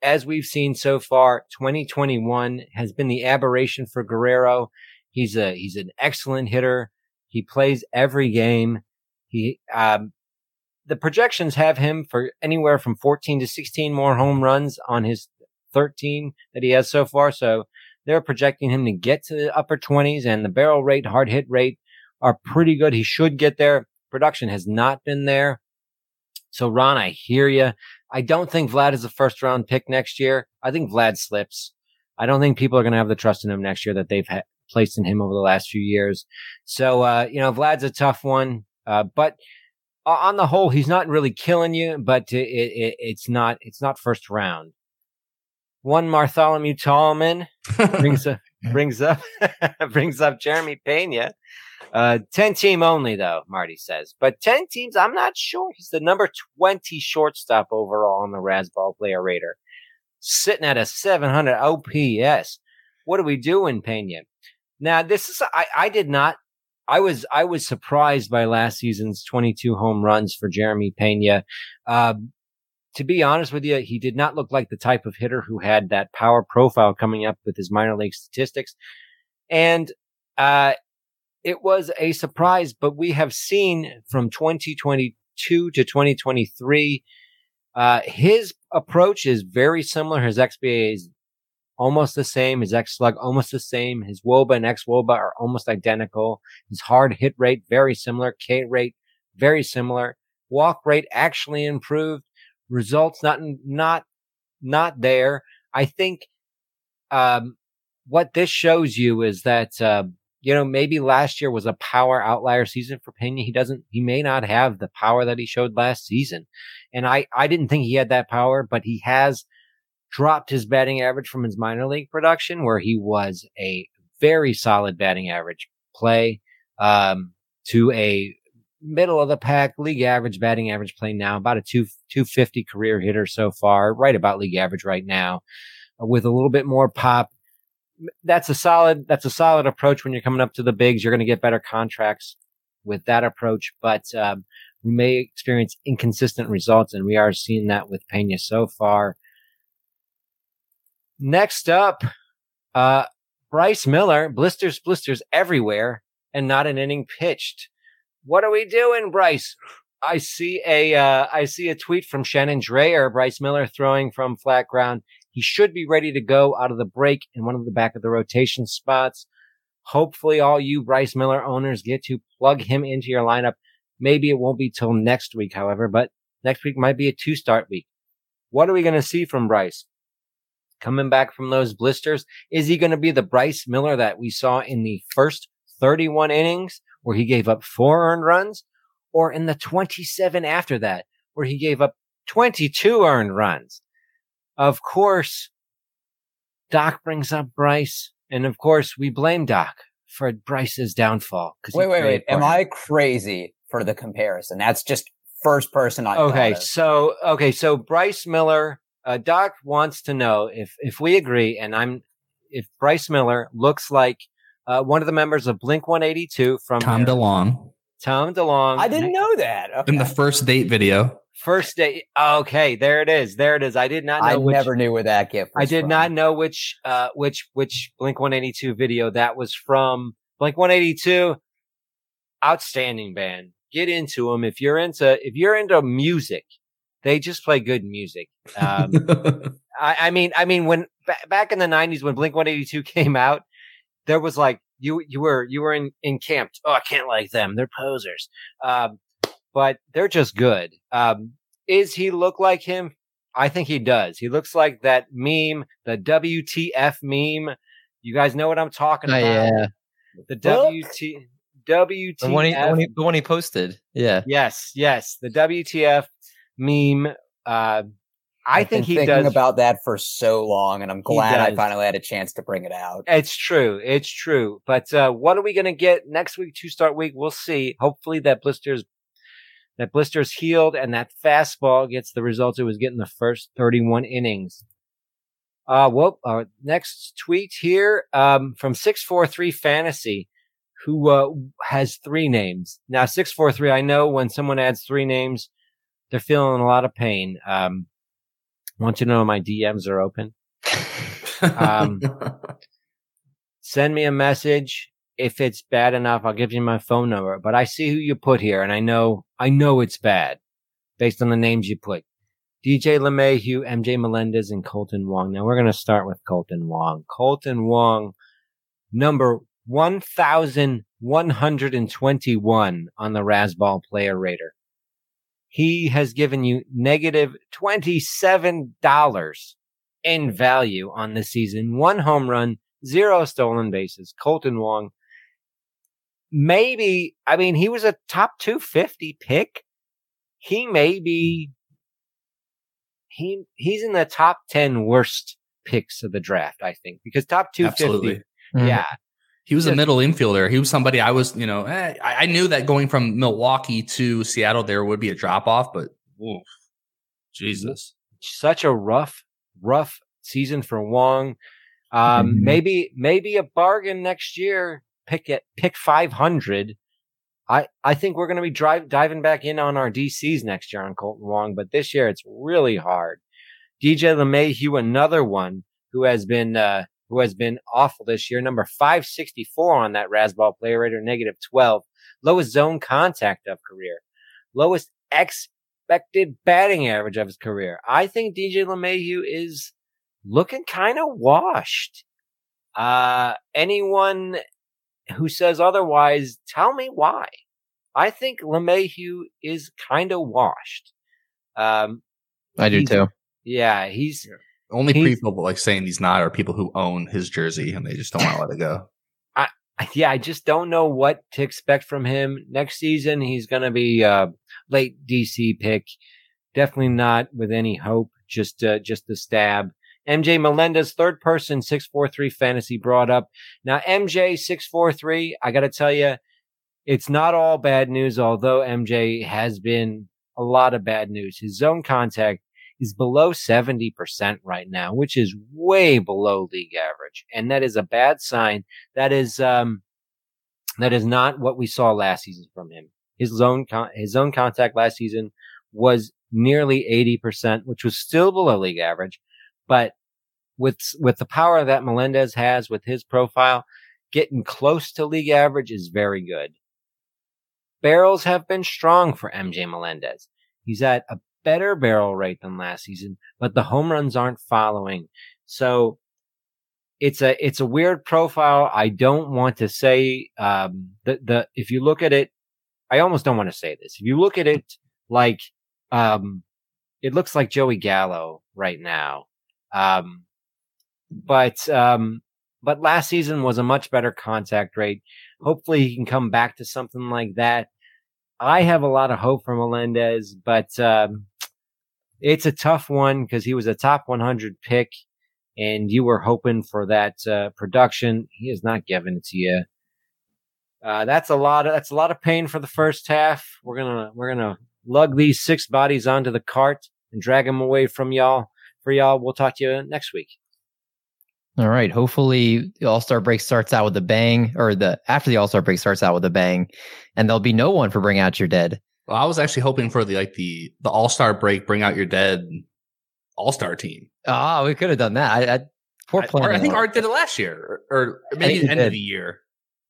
as we've seen so far, 2021 has been the aberration for Guerrero. He's a he's an excellent hitter. He plays every game. He um, the projections have him for anywhere from 14 to 16 more home runs on his 13 that he has so far. So they're projecting him to get to the upper 20s and the barrel rate, hard hit rate are pretty good. He should get there. Production has not been there. So Ron, I hear you. I don't think Vlad is a first round pick next year. I think Vlad slips. I don't think people are going to have the trust in him next year that they've ha- placed in him over the last few years. So, uh, you know, Vlad's a tough one. Uh, but on the whole, he's not really killing you, but it, it, it's not, it's not first round. One Bartholomew Tallman *laughs* brings up, brings up, *laughs* brings up Jeremy Pena uh, 10 team only though, Marty says, but 10 teams, I'm not sure. He's the number 20 shortstop overall on the Razzball player rater, sitting at a 700 OPS. What are we doing, Pena? Now, this is, I, I did not, I was, I was surprised by last season's 22 home runs for Jeremy Pena. Uh, to be honest with you, he did not look like the type of hitter who had that power profile coming up with his minor league statistics. And, uh, it was a surprise, but we have seen from 2022 to 2023, uh, his approach is very similar. His XBA is almost the same. His X slug almost the same. His WOBA and X WOBA are almost identical. His hard hit rate very similar. K rate very similar. Walk rate actually improved. Results not not not there. I think um, what this shows you is that uh, you know, maybe last year was a power outlier season for Pena. He doesn't, he may not have the power that he showed last season. And I, I didn't think he had that power, but he has dropped his batting average from his minor league production where he was a very solid batting average play, um, to a middle of the pack league average batting average playing now, about a two, 250 career hitter so far, right about league average right now with a little bit more pop that's a solid that's a solid approach when you're coming up to the bigs. You're going to get better contracts with that approach, but um, we may experience inconsistent results, and we are seeing that with Pena so far. Next up, uh, Bryce Miller, blisters, blisters everywhere, and not an inning pitched. What are we doing, Bryce? I see a uh, I see a tweet from Shannon Drayer, Bryce Miller throwing from flat ground. He should be ready to go out of the break in one of the back of the rotation spots. Hopefully all you Bryce Miller owners get to plug him into your lineup. Maybe it won't be till next week, however, but next week might be a two start week. What are we going to see from Bryce? Coming back from those blisters, is he going to be the Bryce Miller that we saw in the first 31 innings where he gave up four earned runs or in the 27 after that where he gave up 22 earned runs? Of course, Doc brings up Bryce, and of course, we blame Doc for Bryce's downfall. Wait, wait, wait. Am I crazy for the comparison? That's just first person I Okay, so okay, so Bryce Miller, uh, Doc wants to know if if we agree, and I'm if Bryce Miller looks like uh, one of the members of Blink 182 from Tom DeLonge. Tom DeLonge. I didn't know that. Okay. In the first date video. First date. Okay, there it is. There it is. I did not know. I which, never knew where that gift. I did from. not know which uh which which Blink 182 video that was from. Blink 182, outstanding band. Get into them if you're into if you're into music. They just play good music. Um, *laughs* I, I, mean, I mean, when b- back in the 90s when Blink 182 *laughs* came out, there was like you you were you were in encamped. Oh, I can't like them. They're posers. Um, but they're just good. Um, is he look like him? I think he does. He looks like that meme, the WTF meme. You guys know what I'm talking Oh, about? yeah. The WT WTF. The one, he, the, one he, the one he posted. Yeah. yes, yes, the WTF meme. Uh, I I've think been he thinking does. about that for so long, and I'm glad I finally had a chance to bring it out. It's true. It's true. But uh, what are we going to get next week? Two start week. We'll see. Hopefully that blisters that blisters healed and that fastball gets the results it was getting the first 31 innings. Uh, well, our next tweet here um, from 643 Fantasy, who uh, has three names. Now, 643, I know when someone adds three names, they're feeling a lot of pain. Um, want you to know my DMs are open. Um, *laughs* send me a message. If it's bad enough i'll give you my phone number but i see who you put here and i know i know it's bad based on the names you put. Dj LeMahieu mj melendez and Kolten Wong. Now we're going to start with Kolten Wong. Kolten Wong number 1121 on the Razzball player rater he has given you negative $27 in value on the season. One home run, zero stolen bases. Kolten Wong. Maybe, I mean, he was a top 250 pick. He may be, he, he's in the top 10 worst picks of the draft, I think, because top 250. Absolutely. Yeah. Mm-hmm. He was a middle infielder. He was somebody I was, you know, eh, I, I knew that going from Milwaukee to Seattle, there would be a drop off, but oof, Jesus. such a rough, rough season for Wong. Um, Mhm. maybe, maybe a bargain next year. Pick it, pick 500. I, I think we're going to be drive, diving back in on our DCs next year on Kolten Wong, but this year it's really hard. DJ LeMahieu, another one who has been, uh, who has been awful this year. Number 564 on that Razzball player rater, negative 12. Lowest zone contact of career. Lowest expected batting average of his career. I think DJ LeMahieu is looking kind of washed. Uh, anyone who says otherwise, tell me why. I think LeMahieu is kind of washed. Um, I do too. yeah, he's Only He's- people like saying he's not are people who own his jersey and they just don't want to let it go. I, yeah, I just don't know what to expect from him next season. He's going to be a late DC pick. Definitely not with any hope. Just, uh, just a stab. MJ Melendez, third person, 643 fantasy brought up. Now, MJ 643, I got to tell you, it's not all bad news, although MJ has been a lot of bad news. His zone contact is below 70% right now, which is way below league average. And that is a bad sign that is um that is not what we saw last season from him. His zone con- his zone contact last season was nearly 80%, which was still below league average, but with with the power that Melendez has with his profile, getting close to league average is very good. Barrels have been strong for MJ Melendez. He's at a better barrel rate than last season, but the home runs aren't following. So it's a it's a weird profile. I don't want to say um the the if you look at it, I almost don't want to say this. If you look at it like um it looks like Joey Gallo right now. Um but um but last season was a much better contact rate. Hopefully he can come back to something like that. I have a lot of hope for Melendez, but um it's a tough one because he was a top 100 pick and you were hoping for that uh, production. He has not given it to you. Uh, that's a lot. Of, that's a lot of pain for the first half. We're gonna we're gonna lug these six bodies onto the cart and drag them away from y'all. For y'all, we'll talk to you next week. All right. Hopefully the All Star break starts out with a bang, or the after the All Star break starts out with a bang, and there'll be no one for Bring Out Your Dead. Well, I was actually hoping for the like the the All Star break, bring out your dead All Star team. Oh, we could have done that. I, I poor plan. or I think Art did it last year, or, or maybe think the he end of the year.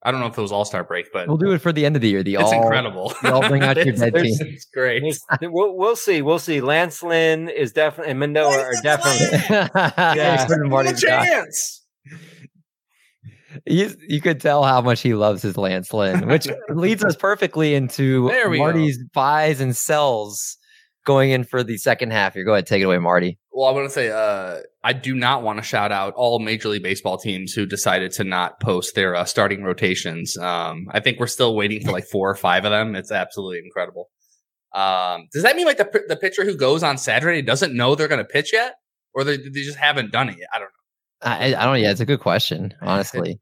I don't know if it was All Star break, but We'll do it for the end of the year. The it's all incredible. the all bring out *laughs* your It's- dead team. It's great. we'll we'll see. We'll see. Lance Lynn is definitely and Mendoza are definitely. *laughs* yeah, Yeah. Marty Give a chance. He's, you could tell how much he loves his Lance Lynn, which *laughs* leads us perfectly into we go. Marty's buys and sells going in for the second half here. Go ahead, take it away, Marty. Well, I want to say, uh, I do not want to shout out all Major League Baseball teams who decided to not post their uh, starting rotations. Um, I think we're still waiting for like four or five of them. It's absolutely incredible. Um, does that mean like the the pitcher who goes on Saturday doesn't know they're going to pitch yet, or they, they just haven't done it yet? I don't know. I, I don't know. Yeah, it's a good question, *laughs* honestly.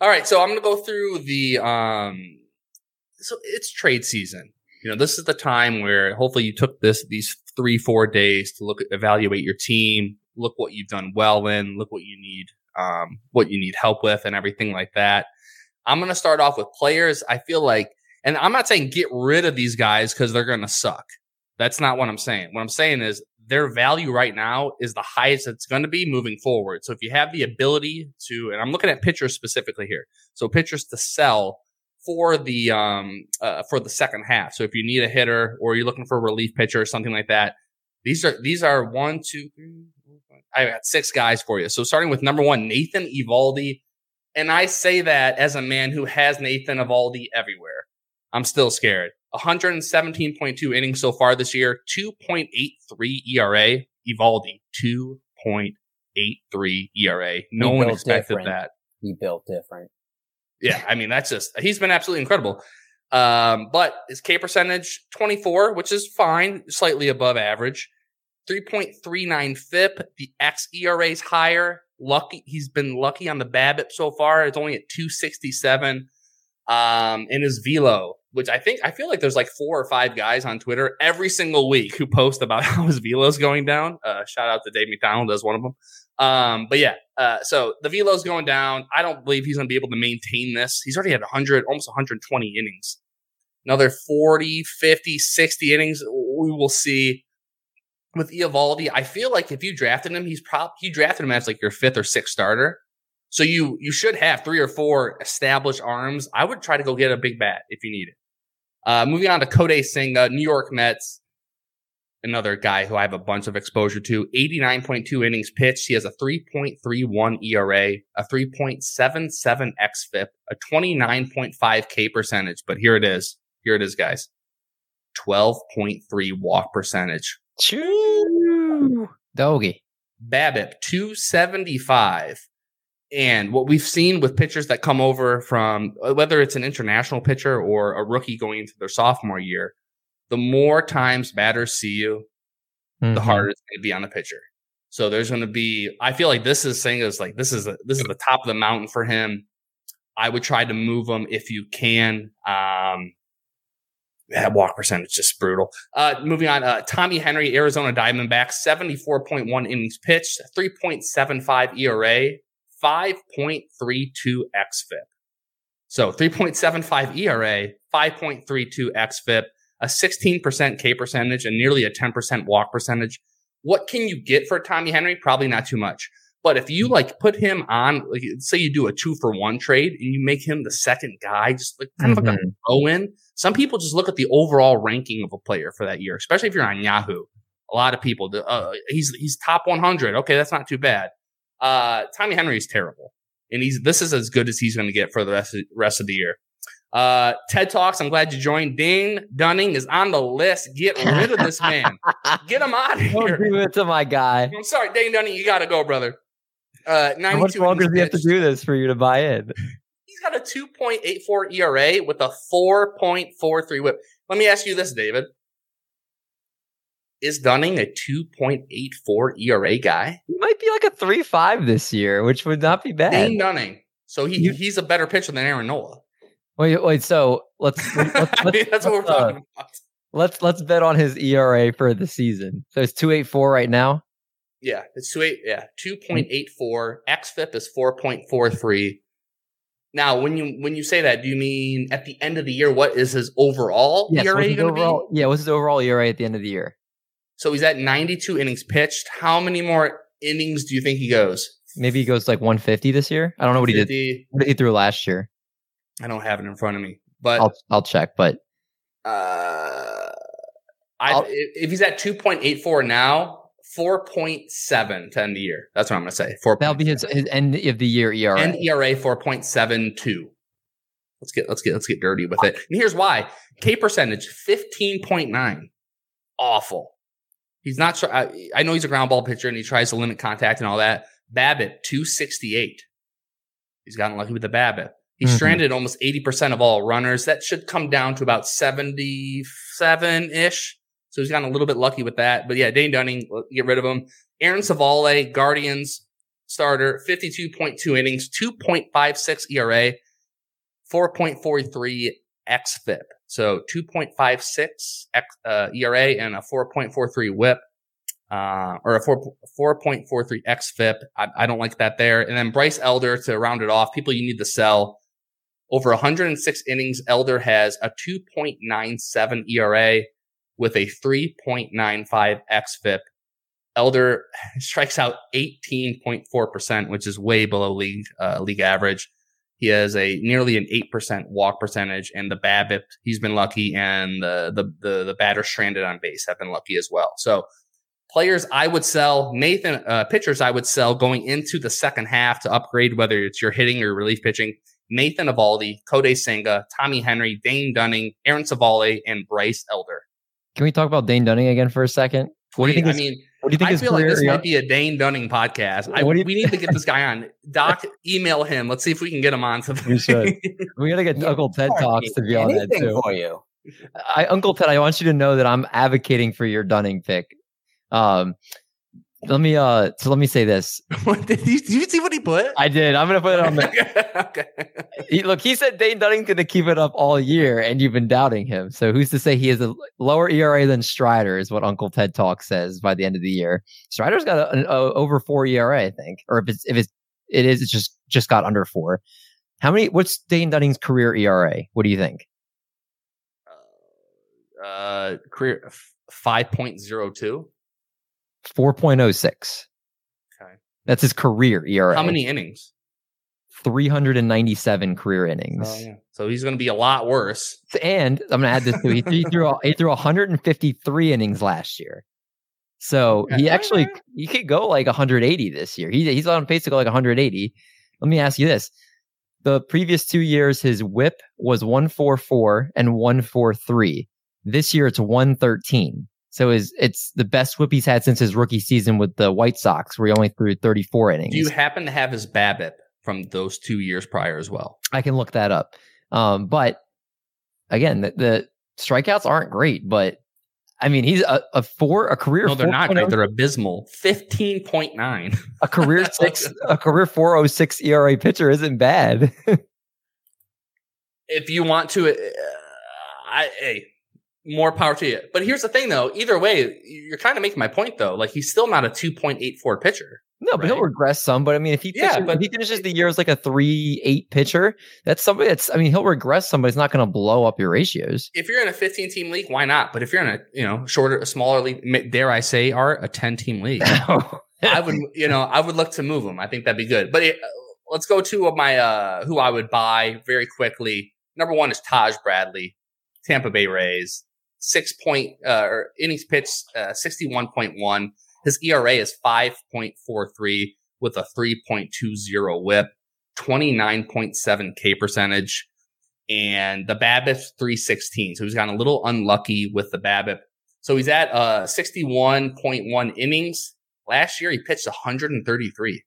All right, so I'm going to go through the. Um, so it's trade season. You know, this is the time where hopefully you took this these three four days to look at evaluate your team, look what you've done well in, look what you need, um, what you need help with, and everything like that. I'm going to start off with players. I feel like, and I'm not saying get rid of these guys because they're going to suck. That's not what I'm saying. What I'm saying is their value right now is the highest it's going to be moving forward. So if you have the ability to, and I'm looking at pitchers specifically here, so pitchers to sell for the um uh, for the second half. So if you need a hitter or you're looking for a relief pitcher or something like that, these are these are one, two, three. I got six guys for you. So starting with number one, Nathan Eovaldi, and I say that as a man who has Nathan Eovaldi everywhere. I'm still scared. 117.2 innings so far this year, 2.83 ERA. Eovaldi, 2.83 ERA. No one expected different. that. He built different. Yeah, I mean that's just he's been absolutely incredible. Um, but his K percentage 24, which is fine, slightly above average. 3.39 FIP. The X ERA is higher. Lucky he's been lucky on the BABIP so far. It's only at 267. Um, and his velo, which I think I feel like there's like four or five guys on Twitter every single week who post about *laughs* how his velo's going down. Uh, shout out to Dave McDonald as one of them. Um, but yeah, uh, so the velo's going down. I don't believe he's going to be able to maintain this. He's already had 100, almost 120 innings. Another 40, 50, 60 innings. We will see. With Eovaldi, I feel like if you drafted him, he's probably you drafted him as like your fifth or sixth starter. So you you should have three or four established arms. I would try to go get a big bat if you need it. Uh, moving on to Kodai Senga, New York Mets another guy who I have a bunch of exposure to. 89.2 innings pitched. He has a 3.31 ERA, a 3.77 xFIP, a 29.5 K percentage. But here it is. Here it is, guys. 12.3 walk percentage. Choo. Doggy. BABIP 275. And what we've seen with pitchers that come over from whether it's an international pitcher or a rookie going into their sophomore year, the more times batters see you, the Mhm. harder it's going to be on the pitcher. So there's going to be. I feel like this is saying is like this is a, this is the top of the mountain for him. I would try to move him if you can. Um, that walk percentage is just brutal. Uh, moving on, uh, Tommy Henry, Arizona Diamondbacks, seventy four point one innings pitched, three point seven five ERA, five point three two xFIP. So three point seven five ERA, five point three two xFIP a 16% K percentage and nearly a 10% walk percentage. What can you get for Tommy Henry? Probably not too much. But if you like put him on, like say you do a two for one trade and you make him the second guy, just like kind of like a Mhm. throw in. Some people just look at the overall ranking of a player for that year, especially if you're on Yahoo. A lot of people, uh, he's he's top 100. Okay, that's not too bad. Uh, Tommy Henry is terrible, and he's this is as good as he's going to get for the rest of, rest of the year. Uh, TED Talks. I'm glad you joined. Dane Dunning is on the list. Get rid of this man. *laughs* Get him out of Don't here. do it to my guy. I'm sorry, Dane Dunning. You got to go, brother. Uh, 92 How much longer innings he have to do this for you to buy in? He's got a 2.84 ERA with a 4.43 whip. Let me ask you this, David. Is Dunning a 2.84 ERA guy? He might be like a three five this year, which would not be bad. Dane Dunning. So he, You- he's a better pitcher than Aaron Nola. Wait, wait. So let's *laughs* let's, let's, I mean, that's what we're uh, talking about. let's let's bet on his ERA for the season. So it's two eight four right now. Yeah, it's two eight. Yeah, two point eight four. XFIP is four point four three. Now, when you when you say that, do you mean at the end of the year? What is his overall Yes, ERA going to be? yeah. What's his overall ERA at the end of the year? So he's at ninety two innings pitched. How many more innings do you think he goes? Maybe he goes like one fifty this year. I don't know what he did. What did he threw last year? I don't have it in front of me, but I'll I'll check. But uh, I if he's at two point eight four now, 4.7 to end the year. That's what I'm going to say. 4. That'll be his, his end of the year ERA. End ERA 4.72. Let's get let's get let's get dirty with it. And here's why: K percentage 15.9. Awful. He's not. I, I know he's a ground ball pitcher and he tries to limit contact and all that. BABIP 268. He's gotten lucky with the BABIP. He mm-hmm. stranded almost 80% of all runners. That should come down to about 77 ish. So he's gotten a little bit lucky with that. But yeah, Dane Dunning, get rid of him. Aaron Civale, Guardians starter, 52.2 innings, 2.56 ERA, 4.43 xFIP. So 2.56 X, uh, ERA and a 4.43 WHIP. Uh, or a 4, 4.43 xFIP. I, I don't like that there. And then Bryce Elder to round it off. People you need to sell. Over 106 innings, Elder has a 2.97 ERA with a 3.95 xFIP. Elder strikes out 18.4%, which is way below league uh, league average. He has a nearly an eight percent walk percentage, and the BABIP he's been lucky, and the the the, the batter stranded on base have been lucky as well. So players I would sell, Nathan uh, pitchers I would sell going into the second half to upgrade whether it's your hitting or relief pitching. Nathan Eovaldi, Kodai Senga, Tommy Henry, Dane Dunning, Aaron Civale, and Bryce Elder. Can we talk about Dane Dunning again for a second? What do you think? I mean, what do you think? I feel like this might be a Dane Dunning podcast. I, we need to *laughs* get this guy on. Doc, email him. Let's see if we can get him on. To we should. We gotta get *laughs* Uncle Ted talks to be on that too. For you. I, Uncle Ted, I want you to know that I'm advocating for your Dunning pick. Um, let me uh so let me say this. *laughs* did, you, did you see what he put? I did. I'm gonna put it on the *laughs* okay. He, look, he said Dane Dunning's gonna keep it up all year, and you've been doubting him. So who's to say he has a lower ERA than Strider is what Uncle Ted Talk says by the end of the year. Strider's got an over four ERA, I think. Or if it's if it's it is, it's just just got under four. How many what's Dane Dunning's career ERA? What do you think? Uh career five point zero two. 4.06. Okay. That's his career ERA. How many innings? 397 career innings. Oh, yeah. So he's going to be a lot worse. And I'm going to add this too. He, he, threw, he threw 153 innings last year. So he actually he could go like 180 this year. He, he's on pace to go like 180. Let me ask you this. The previous two years, his whip was 144 and 143. This year, it's 113. So is it's the best whip he's had since his rookie season with the White Sox, where he only threw 34 innings. Do you happen to have his BABIP from those two years prior as well? I can look that up. Um, but again, the, the, strikeouts aren't great, but I mean, he's a, a four, a career. No, they're not great. They're abysmal. 15.9. A career *laughs* six, a career 406 ERA pitcher isn't bad. *laughs* if you want to, uh, I, hey, more power to you. But here's the thing, though. Either way, you're kind of making my point, though. Like he's still not a 2.84 pitcher. No, but right? he'll regress some. But I mean, if he pitches, yeah, but he finishes the year as like a three eight pitcher, that's somebody that's. I mean, he'll regress some, but it's not going to blow up your ratios. If you're in a 15 team league, why not? But if you're in a you know shorter, a smaller league, dare I say, are a 10 team league, *laughs* I would you know I would look to move him. I think that'd be good. But it, let's go to my uh who I would buy very quickly. Number one is Taj Bradley, Tampa Bay Rays six point uh, or innings pitched uh, 61.1. His ERA is 5.43 with a 3.20 whip, 29.7 K percentage, and the BABIP 316. So he's gotten a little unlucky with the BABIP. So he's at uh 61.1 innings. Last year he pitched 133.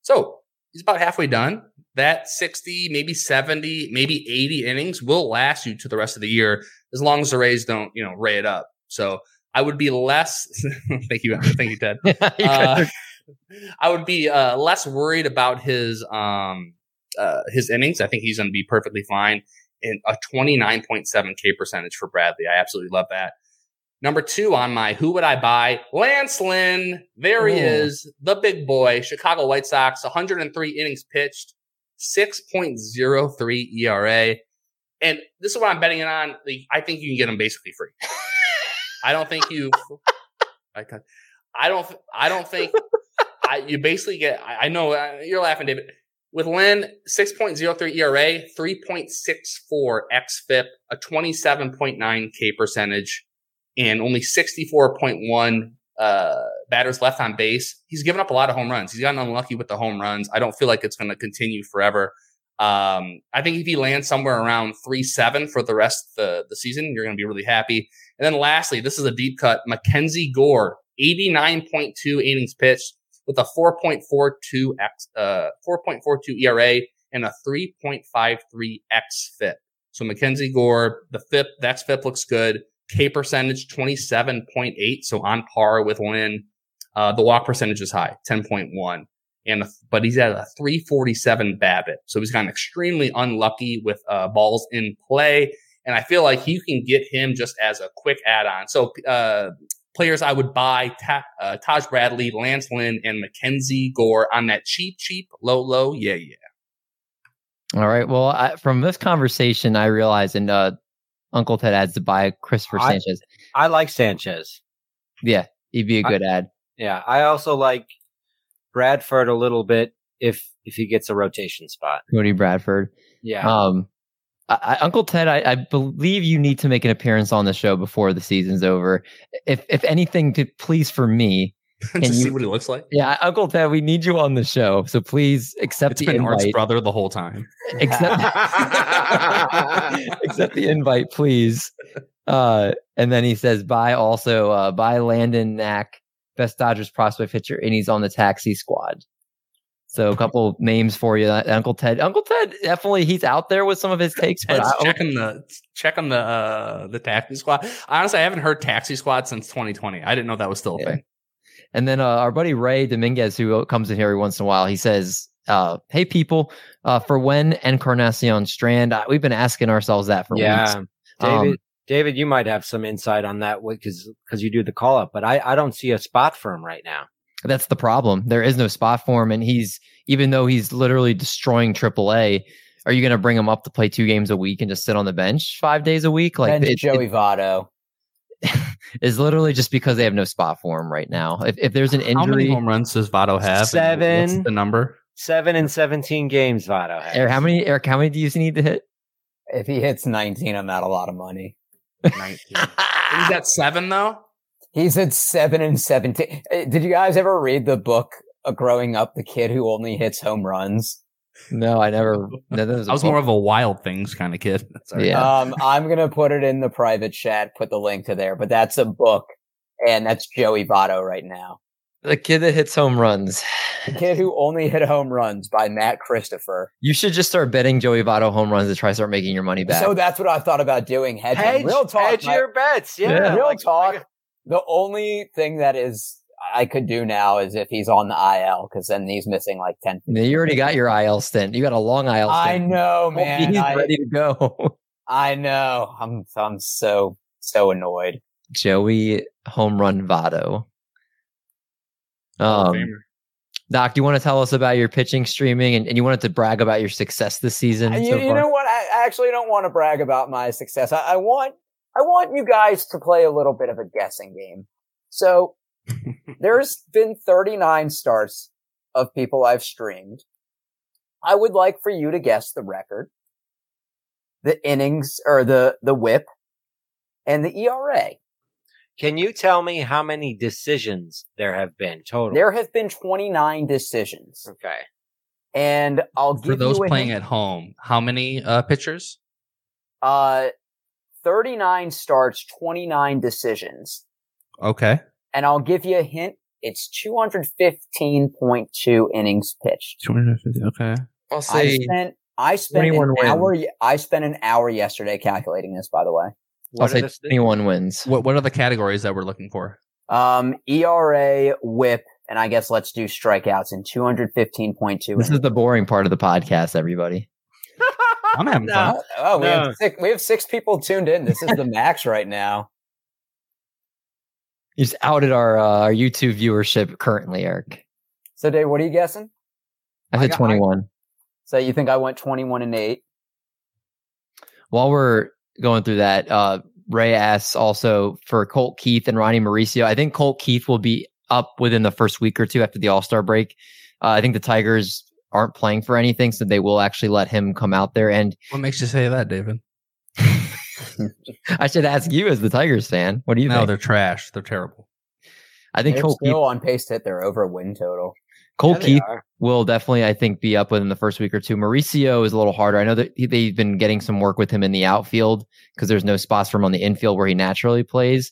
So he's about halfway done that 60, maybe 70, maybe 80 innings will last you to the rest of the year as long as the Rays don't, you know, ray it up. So I would be less. *laughs* thank you, thank you, Ted. *laughs* uh, I would be uh, less worried about his um uh, his innings. I think he's going to be perfectly fine. In a 29.7 K percentage for Bradley. I absolutely love that. Number two on my who would I buy? Lance Lynn. There he is, the big boy, Chicago White Sox, 103 innings pitched, 6.03 ERA. And this is what I'm betting it on. I think you can get him basically free. I don't think you. *laughs* I, I don't. I don't think I, you basically get. I, I know you're laughing, David. With Lynn, 6.03 ERA, 3.64 xFIP, a 27.9 K percentage, and only 64.1 uh, batters left on base. He's given up a lot of home runs. He's gotten unlucky with the home runs. I don't feel like it's going to continue forever. Um, I think if he lands somewhere around three seven for the rest of the, the season, you're going to be really happy. And then lastly, this is a deep cut. Mackenzie Gore, 89.2 innings pitched with a 4.42 x uh 4.42 ERA and a 3.53 x FIP. So Mackenzie Gore, the FIP, that's FIP looks good. K percentage 27.8, so on par with Lynn. Uh, the walk percentage is high, 10.1. And but he's at a 347 BABIP, so he's gotten extremely unlucky with uh, balls in play. And I feel like you can get him just as a quick add-on. So uh, players I would buy Ta- uh, Taj Bradley, Lance Lynn, and Mackenzie Gore on that cheap, cheap, low, low. Yeah, yeah. All right. Well, I, from this conversation, I realized, and uh, Uncle Ted adds to buy Christopher I- Sanchez. I like Sanchez. Yeah, he'd be a good ad. Yeah, I also like Bradford a little bit if if he gets a rotation spot. Cody Bradford. Yeah. Um, I, I, Uncle Ted, I, I believe you need to make an appearance on the show before the season's over. If if anything, to please for me, *laughs* Just Can see what he looks like. yeah, Uncle Ted, we need you on the show. So please accept It's the been Art's invite. brother the whole time. Accept, *laughs* *laughs* accept the invite, please. Uh, and then he says, "Buy also uh, buy Landon Knack, best Dodgers prospect pitcher, and he's on the taxi squad." So a couple names for you, uh, Uncle Ted. Uncle Ted definitely he's out there with some of his takes, but I, checking the checking the uh the taxi squad. Honestly, I haven't heard taxi squad since 2020. I didn't know that was still a Yeah. thing. And then uh, our buddy Ray Dominguez, who comes in here every once in a while, he says, uh, "Hey people, uh, for when Encarnacion Strand? Uh, we've been asking ourselves that for weeks. yeah. David, Um, David, you might have some insight on that because because you do the call up, but I I don't see a spot for him right now. That's the problem. There is no spot for him, and he's even though he's literally destroying AAA. Are you going to bring him up to play two games a week and just sit on the bench five days a week? Like and it, Joey Votto. It *laughs* is literally just because they have no spot for him right now. If if there's an injury, How many injury, home runs does Votto have? Seven. What's the number? Seven and seventeen games, Votto. Has. Eric, how many Eric, how many do you need to hit? If he hits 19, I'm not a lot of money. 19. He's at seven though. He's at seven and 17. Eh, Did you guys ever read the book uh, Growing Up, the kid who only hits home runs? No, I never. No, that was, a I was more of a wild things kind of kid. *laughs* Sorry. Yeah. Um, I'm going to put it in the private chat, put the link to there, but that's a book. And that's Joey Votto right now. the kid that hits home runs. The kid who only hit home runs by Matt Christopher. You should just start betting Joey Votto home runs to try to start making your money back. So that's what I thought about doing. Hedging. Hedge, Real talk. hedge my- your bets. Yeah, Yeah. real like- talk. The only thing that is I could do now is if he's on the IL because then he's missing like ten. Yeah, you already got your IL stint. You got a long IL I know, Hopefully man. He's I, ready to go. *laughs* I know. I'm I'm so so annoyed. Joey home run Votto. Um, Doc, do you want to tell us about your pitching streaming and, and you wanted to brag about your success this season? You, so you know what? I I actually don't want to brag about my success. I, I want I want you guys to play a little bit of a guessing game. So *laughs* there's been 39 starts of people I've streamed. I would like for you to guess the record, the innings or the the whip, and the ERA. Can you tell me how many decisions there have been total? There have been 29 decisions, okay. and I'll give you For those you playing hint. at home, how many uh, pitchers? uh 39 starts, 29 decisions. Okay. And I'll give you a hint. It's 215.2 innings pitched. 250. Okay. I'll say I spent I spent an 21 hour. I spent an hour yesterday calculating this. By the way, I'll say the st- 21 wins. What What are the categories that we're looking for? um, ERA, WHIP, and I guess let's do strikeouts in 215.2. This is the boring part of the podcast, everybody. *laughs* I'm having No. fun. oh, we No. have six, we have six people tuned in. This is the *laughs* max right now. You just outed our uh, our YouTube viewership currently, Eric. So, Dave, what are you guessing? I I said got- I- 21. So you think I went 21 and eight? While we're going through that, uh, Ray asks also for Colt Keith and Ronnie Mauricio. I think Colt Keith will be up within the first week or two after the All Star break. Uh, I think the Tigers aren't playing for anything, so they will actually let him come out there. And What makes you say that, David? I should ask you as the Tigers fan, what do you No, think? they're trash. They're terrible. I think They're Colt Keith, on pace to hit their over win total. Colt Yeah, Keith will definitely, I think, be up within the first week or two. Mauricio is a little harder. I know that he- they've been getting some work with him in the outfield because there's no spots for him on the infield where he naturally plays.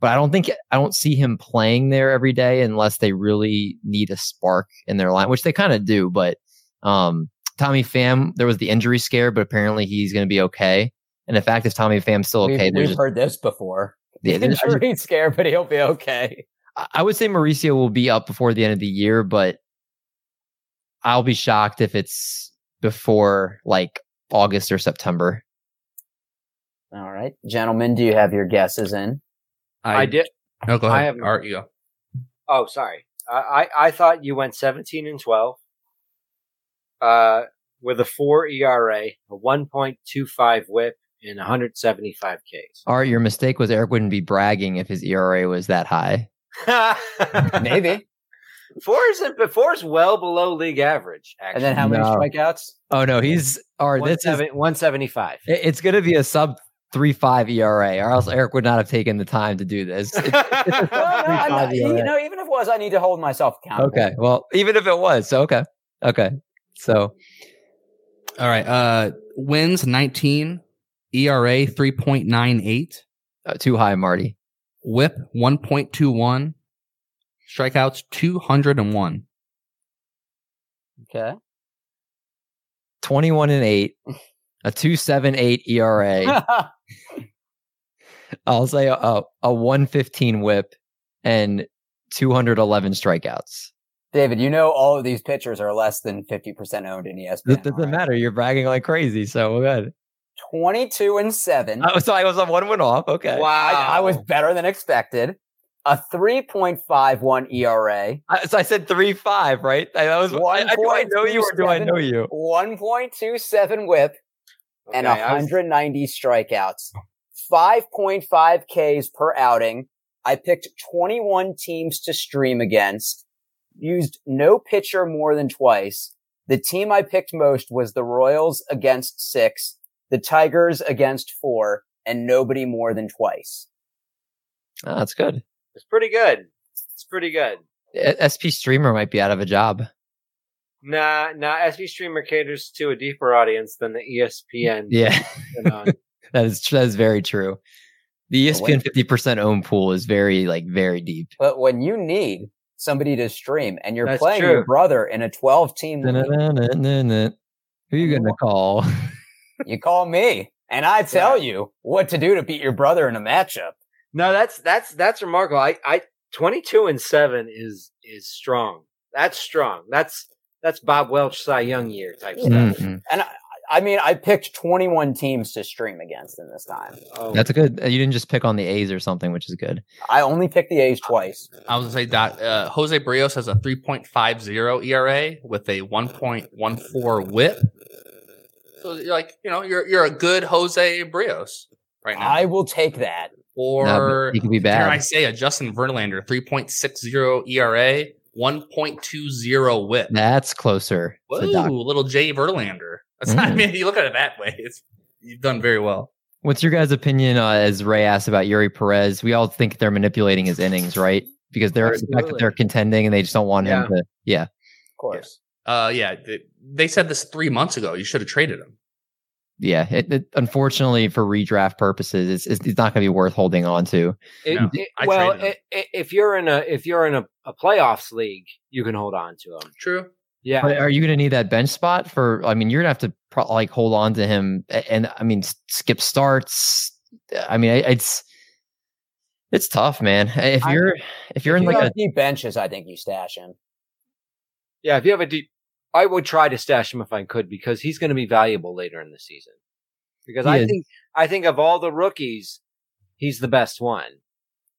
But I don't think I don't see him playing there every day unless they really need a spark in their line, which they kind of do. But um, Tommy Pham, there was the injury scare, but apparently he's going to be okay. And in fact, if Tommy Pham's still okay, we've, there's we've just- heard this before. yeah, there's- *laughs* I just- Injury but he'll be okay. I- I would say Mauricio will be up before the end of the year, but I'll be shocked if it's before like August or September. All right, gentlemen, do you have your guesses in? I, did. No, go ahead. I have- Art, you go. Oh, sorry. I, I I thought you went 17 and 12. Uh, with a four ERA, a 1.25 WHIP, and 175 Ks. Art, your mistake was Eric wouldn't be bragging if his ERA was that high. *laughs* Maybe. Four is but four is well below league average. Actually. And then how many No. strikeouts? Oh no, he's Art. This is 175. it- it's going to be a sub three five ERA, or else Eric would not have taken the time to do this. *laughs* Well, no, not- you know, even if it was, I need to hold myself accountable. okay, well, even if it was, so okay, okay, so All right. Uh, wins 19, ERA 3.98, uh, too high, Marty. whip 1.21, strikeouts 201. Okay. 21 and 8, *laughs* a 278 ERA. *laughs* I'll say a, a, a 115 whip and 211 strikeouts. David, you know all of these pitchers are less than 50% owned in ESPN. It doesn't right? matter. You're bragging like crazy. So good. 22 and 7. Oh, so I was on one went off. Okay. Wow. I, I was better than expected. A 3.51 ERA, I, so I said three five, right? I, that was. I, I, do I know you or do I know you? 1.27 whip, and Okay, was- 190 strikeouts. 5.5 Ks per outing. I picked 21 teams to stream against. Used no pitcher more than twice. The team I picked most was the Royals against six, the Tigers against four, and nobody more than twice. Oh, that's good. It's pretty good. It's pretty good. SP Streamer might be out of a job. Nah, nah. SP Streamer caters to a deeper audience than the ESPN. Yeah, *laughs* *laughs* that is that is very true. The But when- ESPN fifty percent own pool is very like very deep. But when you need somebody to stream and you're That's playing true. your brother in a 12 team. Who you gonna call? *laughs* you call me and I tell you what to do to beat your brother in a matchup. No, that's that's that's remarkable. I, I twenty two and seven is is strong. That's strong. That's that's Bob Welch Cy Young year type stuff. Mm-mm. And I, I mean, I picked 21 teams to stream against in this time. Oh, That's a good. You didn't just pick on the A's or something, which is good. I only picked the A's twice. I was gonna say that uh, Jose Berrios has a 3.50 ERA with a 1.14 WHIP. So you're like, you know, you're you're a good Jose Berrios right now. I will take that. or No, he could be dare I say a Justin Verlander 3.60 ERA, 1.20 WHIP. That's closer. to Whoa, Doc. little Jay Verlander. That's not, I Mm. mean, you look at it that way. It's you've done very well. What's your guys' opinion uh, as Ray asked about Eury Perez? We all think they're manipulating his innings, right? Because they're the fact that they're contending and they just don't want him to. Yeah, Of course. Uh, yeah, they, they said this three months ago. You should have traded him. yeah. It, it, unfortunately, for redraft purposes, it's, it's, it's not going to be worth holding on to. It- No, it- well, traded him. i i if you're in a if you're in a, a playoffs league, you can hold on to him. True. Yeah, But are you going to need that bench spot for? I mean, you're going to have to pro- like hold on to him, a- and I mean, skip starts. I mean, I- it's it's tough, man. If you're if you're in If like a deep benches, I think you stash him. yeah. If you have a deep, I would try to stash him if I could because he's going to be valuable later in the season. Because He I is. think I think of all the rookies, he's the best one.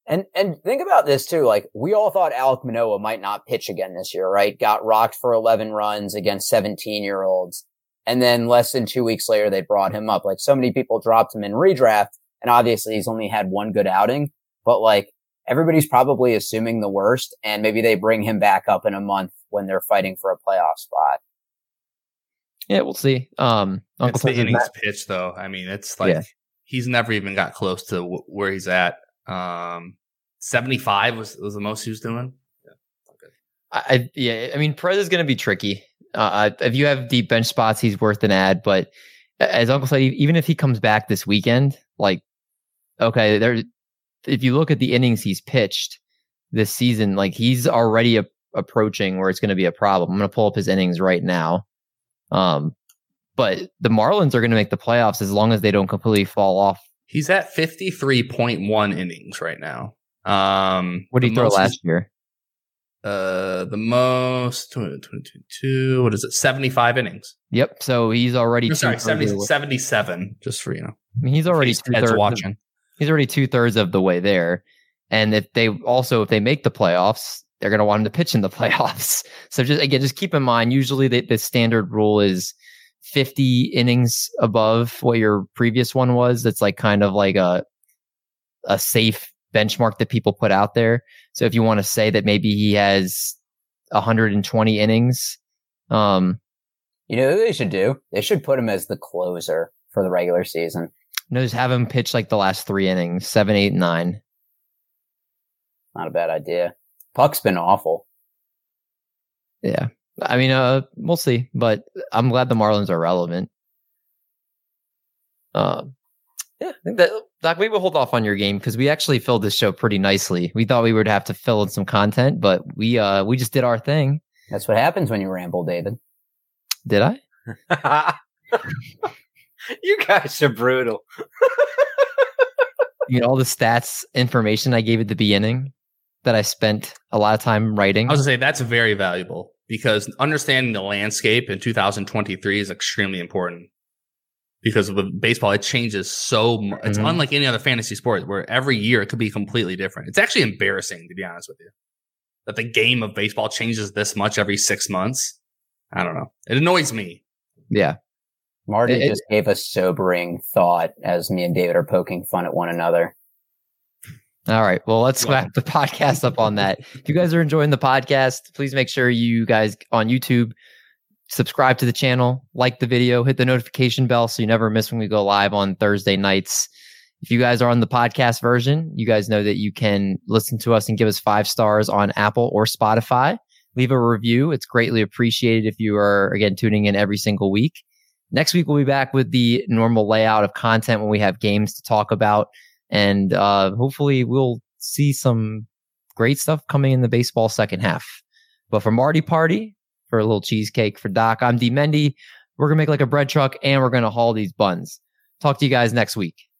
And and think about this too. Like we all thought Alek Manoah might not pitch again this year, right? Got rocked for 11 runs against 17 year olds. And then less than two weeks later, they brought him up. Like so many people dropped him in redraft. And obviously he's only had one good outing, but like everybody's probably assuming the worst. And maybe they bring him back up in a month when they're fighting for a playoff spot. yeah, we'll see. Um, Uncle it's the innings not- pitch, though. I mean, it's like Yeah. he's never even got close to w- where he's at. Um, 75 was was the most he was doing. I, I yeah, I mean Perez is going to be tricky. Uh, if you have deep bench spots, he's worth an ad. But as Uncle said, even if he comes back this weekend, like okay, there. If you look at the innings he's pitched this season, like he's already a, approaching where it's going to be a problem. I'm going to pull up his innings right now. Um, but the Marlins are going to make the playoffs as long as they don't completely fall off. He's at 53.1 innings right now. Um, what did he throw last year? Uh, the most 22, what is it? 75 innings. Yep. So he's already no, sorry, 70, 77, just for you know. I mean, he's already two thirds watching. He's already two thirds of the way there. And if they also if they make the playoffs, they're going to want him to pitch in the *laughs* playoffs. So just again, just keep in mind. Usually, the, the standard rule is 50 innings above what your previous one was. That's like kind of like a a safe benchmark that people put out there. So if you want to say that maybe he has 120 innings, um, you know they should do? They should put him as the closer for the regular season. No, just have him pitch like the last three innings, seven, eight, nine. Not a bad idea. Puk's been awful. Yeah. I mean, uh, we'll see, but I'm glad the Marlins are relevant. Uh, yeah, I think that Doc, we will hold off on your game because we actually filled this show pretty nicely. We thought we would have to fill in some content, but we uh we just did our thing. That's what happens when you ramble, David. Did I? *laughs* you guys are brutal. *laughs* you know all the stats information I gave at the beginning that I spent a lot of time writing. I was gonna say that's very valuable because understanding the landscape in 2023 is extremely important. Because with baseball, it changes so much. It's mm-hmm. unlike any other fantasy sport where every year it could be completely different. It's actually embarrassing, to be honest with you, that the game of baseball changes this much every six months. I don't know. It annoys me. Yeah. Marty it, just it, gave a sobering thought as me and David are poking fun at one another. All right. Well, let's yeah. wrap the *laughs* podcast up on that. If you guys are enjoying the podcast, please make sure you guys on YouTube subscribe to the channel, like the video, hit the notification bell so you never miss when we go live on Thursday nights. If you guys are on the podcast version, you guys know that you can listen to us and give us five stars on Apple or Spotify. Leave a review. It's greatly appreciated if you are, again, tuning in every single week. Next week, we'll be back with the normal layout of content when we have games to talk about and uh, hopefully we'll see some great stuff coming in the baseball second half. But for Marty Party, for a little cheesecake for Doc, I'm D Mendy. We're gonna make like a bread truck and we're gonna haul these buns. Talk to you guys next week.